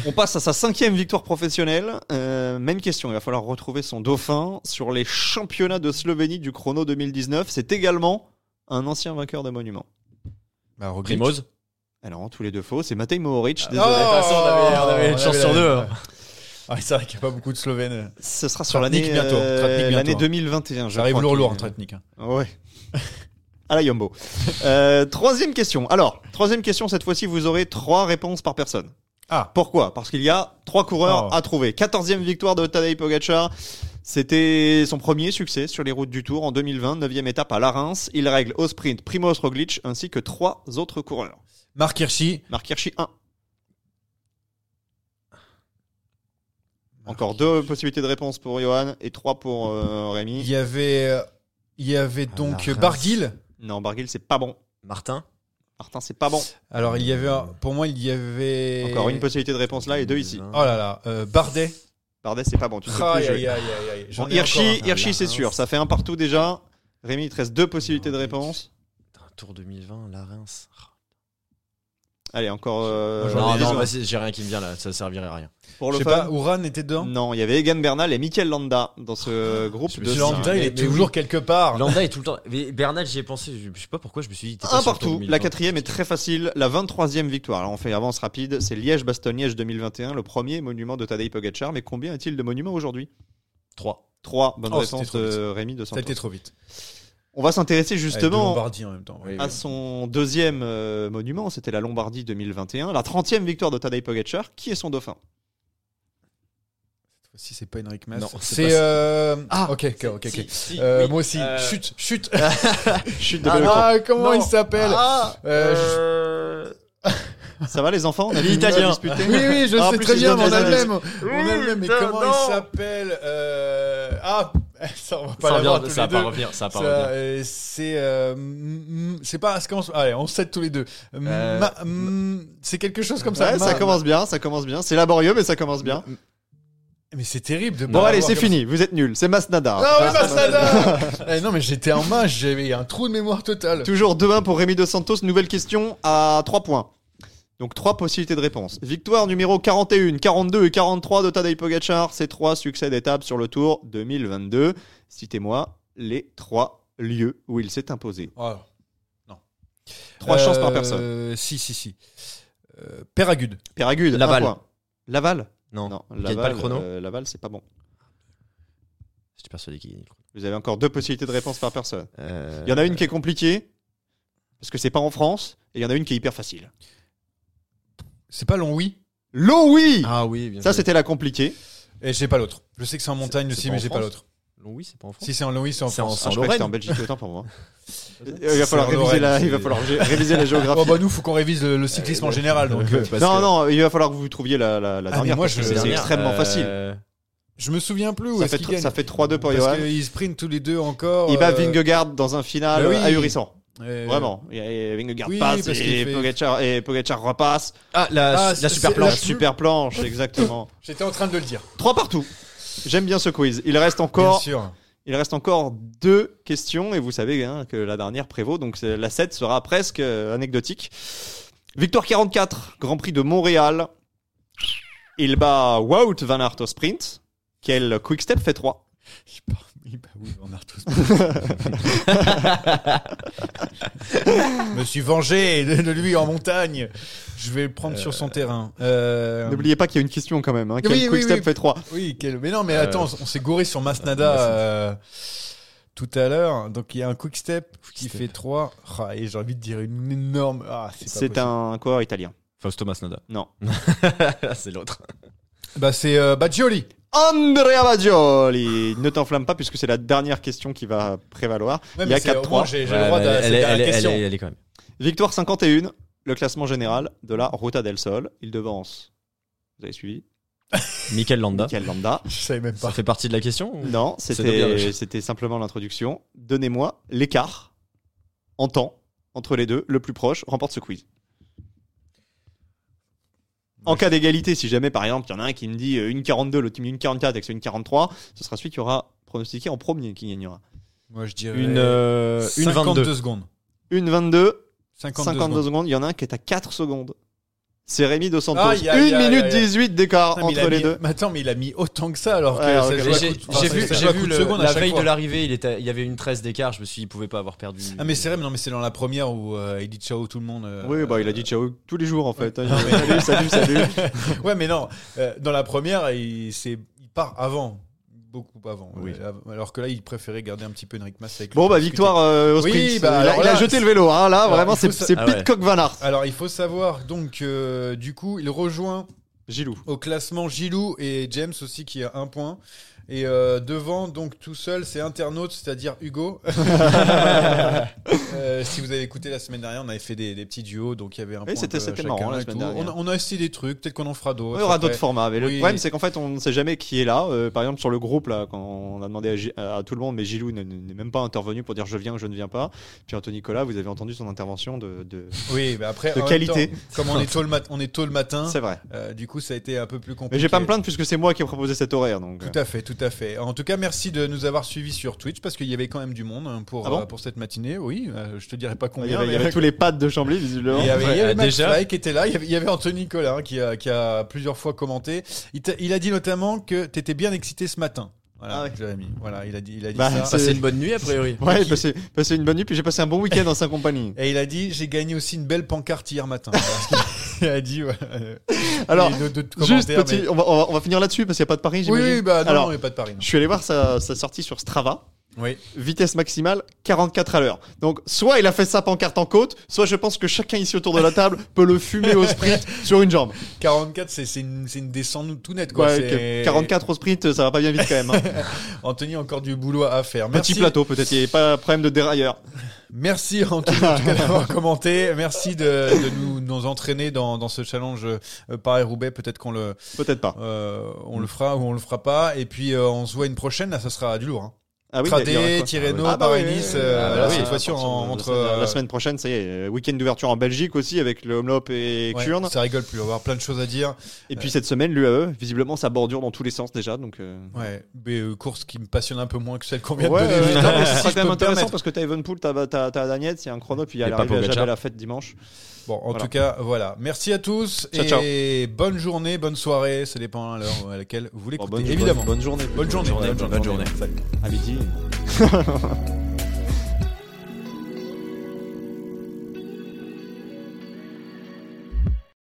S2: On passe à sa cinquième victoire professionnelle. Euh, même question, il va falloir retrouver son dauphin sur les championnats de Slovénie du chrono 2019. C'est également un ancien vainqueur de monument.
S1: Bah.
S3: Primoz.
S2: Alors, tous les deux faux, c'est Matej Mohoric. Désolé.
S1: Oh,
S3: toute façon, on avait- on avait une
S1: on
S3: chance
S1: avait
S3: sur deux, hein.
S1: Ah, c'est vrai qu'il n'y a pas beaucoup de Slovènes.
S2: Ce sera sur l'année
S1: bientôt,
S2: euh, l'année 2021. je
S1: Ça arrive lourd lourd en Tratnik. hein.
S2: Ouais. à la Yombo. Euh, troisième question. Alors, troisième question, cette fois-ci, vous aurez trois réponses par personne.
S1: Ah,
S2: Pourquoi? Parce qu'il y a trois coureurs
S1: Oh.
S2: à trouver. 14e victoire de Tadej Pogacar. C'était son premier succès sur les routes du Tour en 2020, 9e étape à Larins. Il règle au sprint Primoz Roglic ainsi que trois autres coureurs.
S1: Marc Hirschi.
S2: Marc Hirschi 1. Encore deux possibilités de réponse pour Johan et trois pour euh, Rémi.
S1: Il y avait, euh, il y avait donc
S3: la Reims.
S1: Barguil.
S2: Non, Barguil, c'est pas bon.
S3: Martin
S2: Martin, c'est pas bon.
S1: Alors, il y avait, un- pour moi, il y avait.
S2: Encore une possibilité de réponse là et deux ici.
S1: Oh là là, euh, Bardet.
S2: Bardet, c'est pas bon. Tu
S1: Aïe,
S2: plus
S1: aïe,
S2: jouer.
S1: aïe, aïe, aïe. J'en
S2: Bon,
S1: ai
S2: Hirschi,
S1: encore un.
S2: Hirschi, c'est sûr. Ça fait un partout déjà. Rémi, il te reste deux possibilités de réponse.
S3: Putain, Tour 2020, la Reims.
S2: Allez, encore. euh,
S1: J'en ai
S3: Non, non, j'ai rien qui me vient là, ça servirait à rien.
S2: pour
S1: Je
S2: le
S1: sais
S2: fun.
S1: pas, Ouran était dedans
S2: Non, il y avait Egan Bernal et Mikel Landa dans ce groupe
S3: je
S2: de
S1: Landa, il est
S3: mais
S1: toujours
S3: oui.
S1: quelque part.
S3: Landa est tout le temps. Mais Bernal, j'y ai pensé, je je sais pas pourquoi je me suis dit.
S2: Un partout.
S3: 2020.
S2: La quatrième est très facile. La 23e victoire. Alors on fait avance rapide. C'est Liège-Bastogne-Liège 2021, le premier monument de Tadej Pogacar. Mais combien a-t-il de monuments aujourd'hui?
S3: 3.
S2: 3. Bonne
S1: Oh, c'était
S2: réponse
S1: trop vite.
S2: de Rémi de
S1: Ça a été
S2: Santos.
S1: trop vite.
S2: On va s'intéresser justement
S1: Lombardie en même temps.
S3: Oui,
S2: à son deuxième euh, monument. C'était la Lombardie 2021. La 30e victoire de Tadej Pogacar. Qui est son dauphin?
S1: Si c'est pas Henrik Mas.
S3: Non, c'est
S1: euh,
S2: Ah.
S1: ok, ok, ok. ok.
S3: Si, si,
S1: Euh,
S3: oui.
S1: Moi aussi.
S3: Euh,
S1: Chut, chut.
S2: Chute de
S1: Ah, comment
S3: Non.
S1: il s'appelle?
S3: Ah,
S1: Euh,
S3: euh,
S2: Ça va les enfants? On a
S3: L'italien.
S1: Oui, oui, je
S2: Ah,
S1: sais
S2: plus,
S1: très bien, on a le même. On a le même, mais comment
S3: non.
S1: il s'appelle euh... Ah, ça on va pas
S3: ça
S1: l'avoir
S3: vient-
S1: tous
S3: ça va
S1: les
S3: pas revenir, ça va pas
S1: Ça,
S3: revenir.
S1: euh, c'est euh, c'est pas commence- allez on sait tous les deux
S3: Euh,
S1: c'est quelque chose comme ça
S2: Ouais, ça
S1: Ma-
S2: commence bien, ça commence bien. C'est laborieux, mais ça commence bien.
S1: mais c'est terrible de
S2: Bon, allez, c'est fini. Vous êtes nuls. C'est Masnada.
S1: ah oui Masnada Eh, non mais j'étais en main j'avais un trou de mémoire total
S2: Toujours 2-1 pour Rémi Dos Santos. Nouvelle question à 3 points. Donc 3 possibilités de réponse. Victoire numéro 41, 42 et 43 de Tadej Pogacar. Ces 3 succès d'étape sur le Tour 2022. Citez-moi les 3 lieux où il s'est imposé.
S1: Oh.
S2: 3 chances par
S1: Euh,
S2: personne.
S1: si si si euh, Péragude
S2: Péragude,
S3: Laval.
S2: un point. Laval
S3: Non,
S2: Non,
S3: gagne
S2: Laval,
S3: pas le chrono.
S2: euh, Laval, c'est pas bon.
S3: J'étais persuadé qu'il gagnait le chrono.
S2: Vous avez encore deux possibilités de réponse par personne.
S3: Euh,
S2: Il y en a une qui est compliquée, parce que c'est pas en France, et il y en a une qui est hyper facile.
S1: C'est pas long oui
S2: L'eau, oui
S3: Ah oui, bien
S2: Ça,
S3: joué.
S2: c'était la compliquée.
S1: et j'ai pas l'autre je sais que c'est en montagne aussi mais j'ai pas l'autre
S3: Long, oui, c'est pas en France.
S1: si c'est en long oui c'est en
S3: C'est en-
S1: France
S3: c'est
S2: Ah, je croyais que
S3: Lorraine.
S2: c'était en Belgique, autant pour moi. Il va falloir réviser
S1: Lorraine,
S2: la, il va
S1: c'est-
S2: falloir gé- réviser la géographie.
S1: Oh bah nous faut qu'on révise le, le cyclisme en général donc euh,
S3: Parce
S2: non,
S3: que-
S2: non, il va falloir que vous trouviez la, la, la
S1: Ah, mais
S2: dernière.
S1: moi,
S2: parce que
S1: je-
S2: c'est
S3: Dernière,
S2: extrêmement
S3: euh,
S2: facile.
S1: je me souviens plus où
S2: Ça
S1: est-ce
S2: fait,
S1: qu'il
S2: tr-
S1: gagne
S2: ça fait 3-2 pour
S1: parce
S2: Johan.
S1: qu'ils sprintent tous les deux encore
S2: Il bat
S1: euh,
S2: Vingegaard dans un final
S1: bah oui.
S2: ahurissant.
S1: Euh,
S2: Vraiment. Et, Vingegaard
S1: oui,
S2: passe et,
S1: fait-
S2: Pogacar, et Pogacar repasse.
S3: Ah, la,
S1: Ah,
S3: la super planche.
S1: la-
S2: Super planche, exactement.
S1: J'étais en train de le dire.
S2: 3 partout. J'aime bien ce quiz. Il reste
S1: Bien
S2: encore
S1: sûr.
S2: Il reste encore deux questions et vous savez hein, que la dernière prévaut, donc la 7 sera presque euh, anecdotique. Victoire 44, Grand Prix de Montréal. Il bat Wout van Aert au sprint. Quel quick step fait 3
S1: Il part- il bat oui, on a tous. Je me suis vengé de, lui en montagne. Je vais le prendre sur son terrain. Euh,
S2: N'oubliez pas qu'il y a une question quand même. Hein. Quel
S1: Oui,
S2: quick
S1: oui,
S2: step
S1: oui.
S2: fait 3
S1: Oui, quel- mais non, mais attends, on s'est gouré sur Masnada euh, tout à l'heure. Donc il y a un quick step qui
S3: step.
S1: fait 3. Ah, et j'ai envie de dire une énorme. Ah, c'est
S2: un coureur italien.
S3: Fausto Masnada.
S2: Non.
S3: c'est l'autre.
S1: Bah, c'est euh, Baggioli.
S2: Andrea Baggioli Ne t'enflamme pas puisque c'est la dernière question qui va prévaloir.
S1: Ouais,
S2: Il y a
S1: mais c'est- au
S2: 4-3.
S1: moins, J'ai le droit de
S3: elle,
S1: cette
S3: elle,
S1: dernière
S3: elle,
S1: question.
S3: elle, elle est quand même.
S2: Victoire 51, le classement général de la Ruta del Sol. Il devance. Vous avez suivi
S3: Mikel Landa.
S2: Michael Landa.
S1: Je savais même
S3: Ça
S1: pas.
S3: fait partie de la question ou-
S2: Non, c'était simplement l'introduction. Donnez-moi l'écart en temps entre les deux. Le plus proche remporte ce quiz. En cas d'égalité, si jamais par exemple il y en a un qui me dit euh, une 42, l'autre qui me dit une 44 et que c'est une 43, ce sera celui qui aura pronostiqué en premier qui gagnera.
S1: Moi, je dirais.
S3: Une, euh, une
S1: 52
S3: 22.
S1: secondes.
S2: Une 22,
S1: 52,
S2: 52
S1: secondes.
S2: secondes. Il y en a un qui est à 4 secondes. C'est Rémi Dos Santos.
S1: Aïe,
S2: 1
S1: aïe,
S2: minute
S1: aïe.
S2: 18 d'écart entre
S1: a
S2: les
S1: mis-
S2: deux.
S1: Mais attends, mais il a mis autant que ça alors que
S2: Ouais,
S3: J'ai
S1: enfin,
S3: vu,
S1: ça
S3: vu le- la veille
S1: fois.
S3: de l'arrivée, il, était- il y avait une 13 d'écart. Je me suis dit, il pouvait pas avoir perdu.
S1: Ah mais c'est vrai, mais non mais c'est dans la première où euh, il dit ciao tout le monde. euh,
S2: Oui, bah il a dit ciao tous les jours en fait.
S1: Non, mais-
S2: salut, salut, salut.
S1: ouais mais non, euh, dans la première il, il part avant, beaucoup avant.
S3: Oui.
S1: av- alors que là il préférait garder un petit peu Enric Mas avec lui
S2: Bon bah victoire euh, au
S1: Oui,
S2: sprint.
S1: bah,
S2: il, a, il jeté le vélo. Hein, là
S1: alors,
S2: vraiment c'est
S1: sa-
S3: Ah ouais.
S2: Pitcock Van Aert.
S1: Alors il faut savoir donc euh, du coup il rejoint
S2: Gilou.
S1: au classement Gilou et James aussi qui a un point. Et euh, devant, donc tout seul, c'est internaute, c'est-à-dire Hugo. Euh, si vous avez écouté la semaine dernière, on avait fait des, des petits duos, donc il y avait un
S2: Oui, c'était- c'était marrant, la semaine dernière.
S1: On, a- on a essayé des trucs, peut-être qu'on en fera d'autres.
S2: Il y aura d'autres formats, mais le
S1: Oui.
S2: problème c'est qu'en fait on ne sait jamais qui est là. Euh, par exemple sur le groupe là, quand on a demandé à, tout le monde, mais Gilou ne- ne- n'est même pas intervenu pour dire je viens ou je ne viens pas. Puis Anthony Nicolas, vous avez entendu son intervention de, de-
S1: Oui, mais après,
S2: de qualité.
S1: temps, comme on est tôt le, mat- on est tôt le matin,
S2: C'est vrai.
S1: du coup, ça a été un peu plus compliqué.
S2: Mais je vais pas me plaindre puisque c'est moi qui ai proposé cet horaire. Donc.
S1: Tout à fait, tout à fait. En tout cas, merci de nous avoir suivis sur Twitch parce qu'il y avait quand même du monde hein, pour,
S2: Ah bon
S1: euh, pour cette matinée. Oui, euh, je te dirais pas
S2: il
S1: combien.
S2: y avait, il y avait tous les pads de Chambly visiblement.
S1: Il y avait, il y avait
S3: Ouais,
S1: Max
S3: déjà.
S1: Fly qui était là, il y avait, il y avait Anthony Nicolas hein, qui, a, qui a plusieurs fois commenté. Il, t'a- il a dit notamment que tu étais bien excité ce matin. Voilà,
S2: Ah ouais.
S1: Jérémy. Voilà, il a dit, il a dit
S2: Bah,
S1: ça.
S2: c'est-
S3: Passez une bonne nuit a priori.
S2: Ouais, passé, passé une bonne nuit, puis j'ai passé un bon week-end en sa compagnie.
S1: Et il a dit j'ai gagné aussi une belle pancarte hier matin. A dit. ouais.
S2: Alors, Juste petit,
S1: mais-
S2: on, va, on va- finir là-dessus parce qu'il n'y a pas de Paris.
S1: Oui, bah non,
S2: Alors,
S1: il n'y a pas de Paris. non.
S2: je suis allé voir sa, sa sortie sur Strava.
S1: Oui.
S2: Vitesse maximale 44 à l'heure. Donc soit il a fait sa pancarte en côte, soit je pense que chacun ici autour de la table peut le fumer au sprint sur une jambe.
S1: 44, c'est une, une descente tout net. Quoi.
S2: Ouais,
S1: C'est-
S2: que 44 au sprint, ça va pas bien vite quand même. hein.
S1: Anthony, encore du boulot à faire. Merci.
S2: Petit plateau peut-être, il n'y a pas de problème de dérailleur.
S1: Merci Anthony en tout cas d'avoir commenté. Merci de, de nous, nous entraîner dans, dans ce challenge euh, Paris-Roubaix. Peut-être qu'on le,
S2: Peut-être pas.
S1: euh, on le fera ou on le fera pas. Et puis euh, on se voit une prochaine. Là, ça sera du lourd. Hein.
S2: Ah oui,
S1: Tradé, Tirreno,
S2: Ah bah oui, oui, oui.
S1: euh,
S2: Ah bah
S1: là,
S2: oui,
S1: cette fois-ci entre.
S2: la,
S1: euh,
S2: la semaine prochaine, ça y est, week-end d'ouverture en Belgique aussi avec le Homelop et
S1: ouais,
S2: Kurn.
S1: ça rigole plus. On va avoir plein de choses à dire.
S2: Et puis cette semaine, l'UAE, visiblement ça bordure dans tous les sens déjà. Donc, euh,
S1: Ouais, mais euh, course qui me passionne un peu moins que celle qu'on vient
S2: Ouais,
S1: de donner.
S2: ouais,
S1: juste
S2: non,
S1: avant,
S2: mais
S1: si
S2: ce
S1: je
S2: sera
S1: peux
S2: quand même
S1: me
S2: intéressant parce que t'as Evenpool, t'as t'as- t'as Daniel, il y a un chrono, puis il y a l'arrivée à la fête dimanche.
S1: Bon, en
S2: Voilà.
S1: tout cas, voilà. Merci à tous
S2: Ciao,
S1: et bonne journée, bonne soirée. Ça dépend à l'heure à laquelle vous
S2: Bon,
S1: l'écoutez.
S2: bonne,
S1: Évidemment.
S2: bonne, bonne journée.
S1: Bonne journée.
S3: Bonne journée, bonne journée.
S1: Salut.
S2: À midi.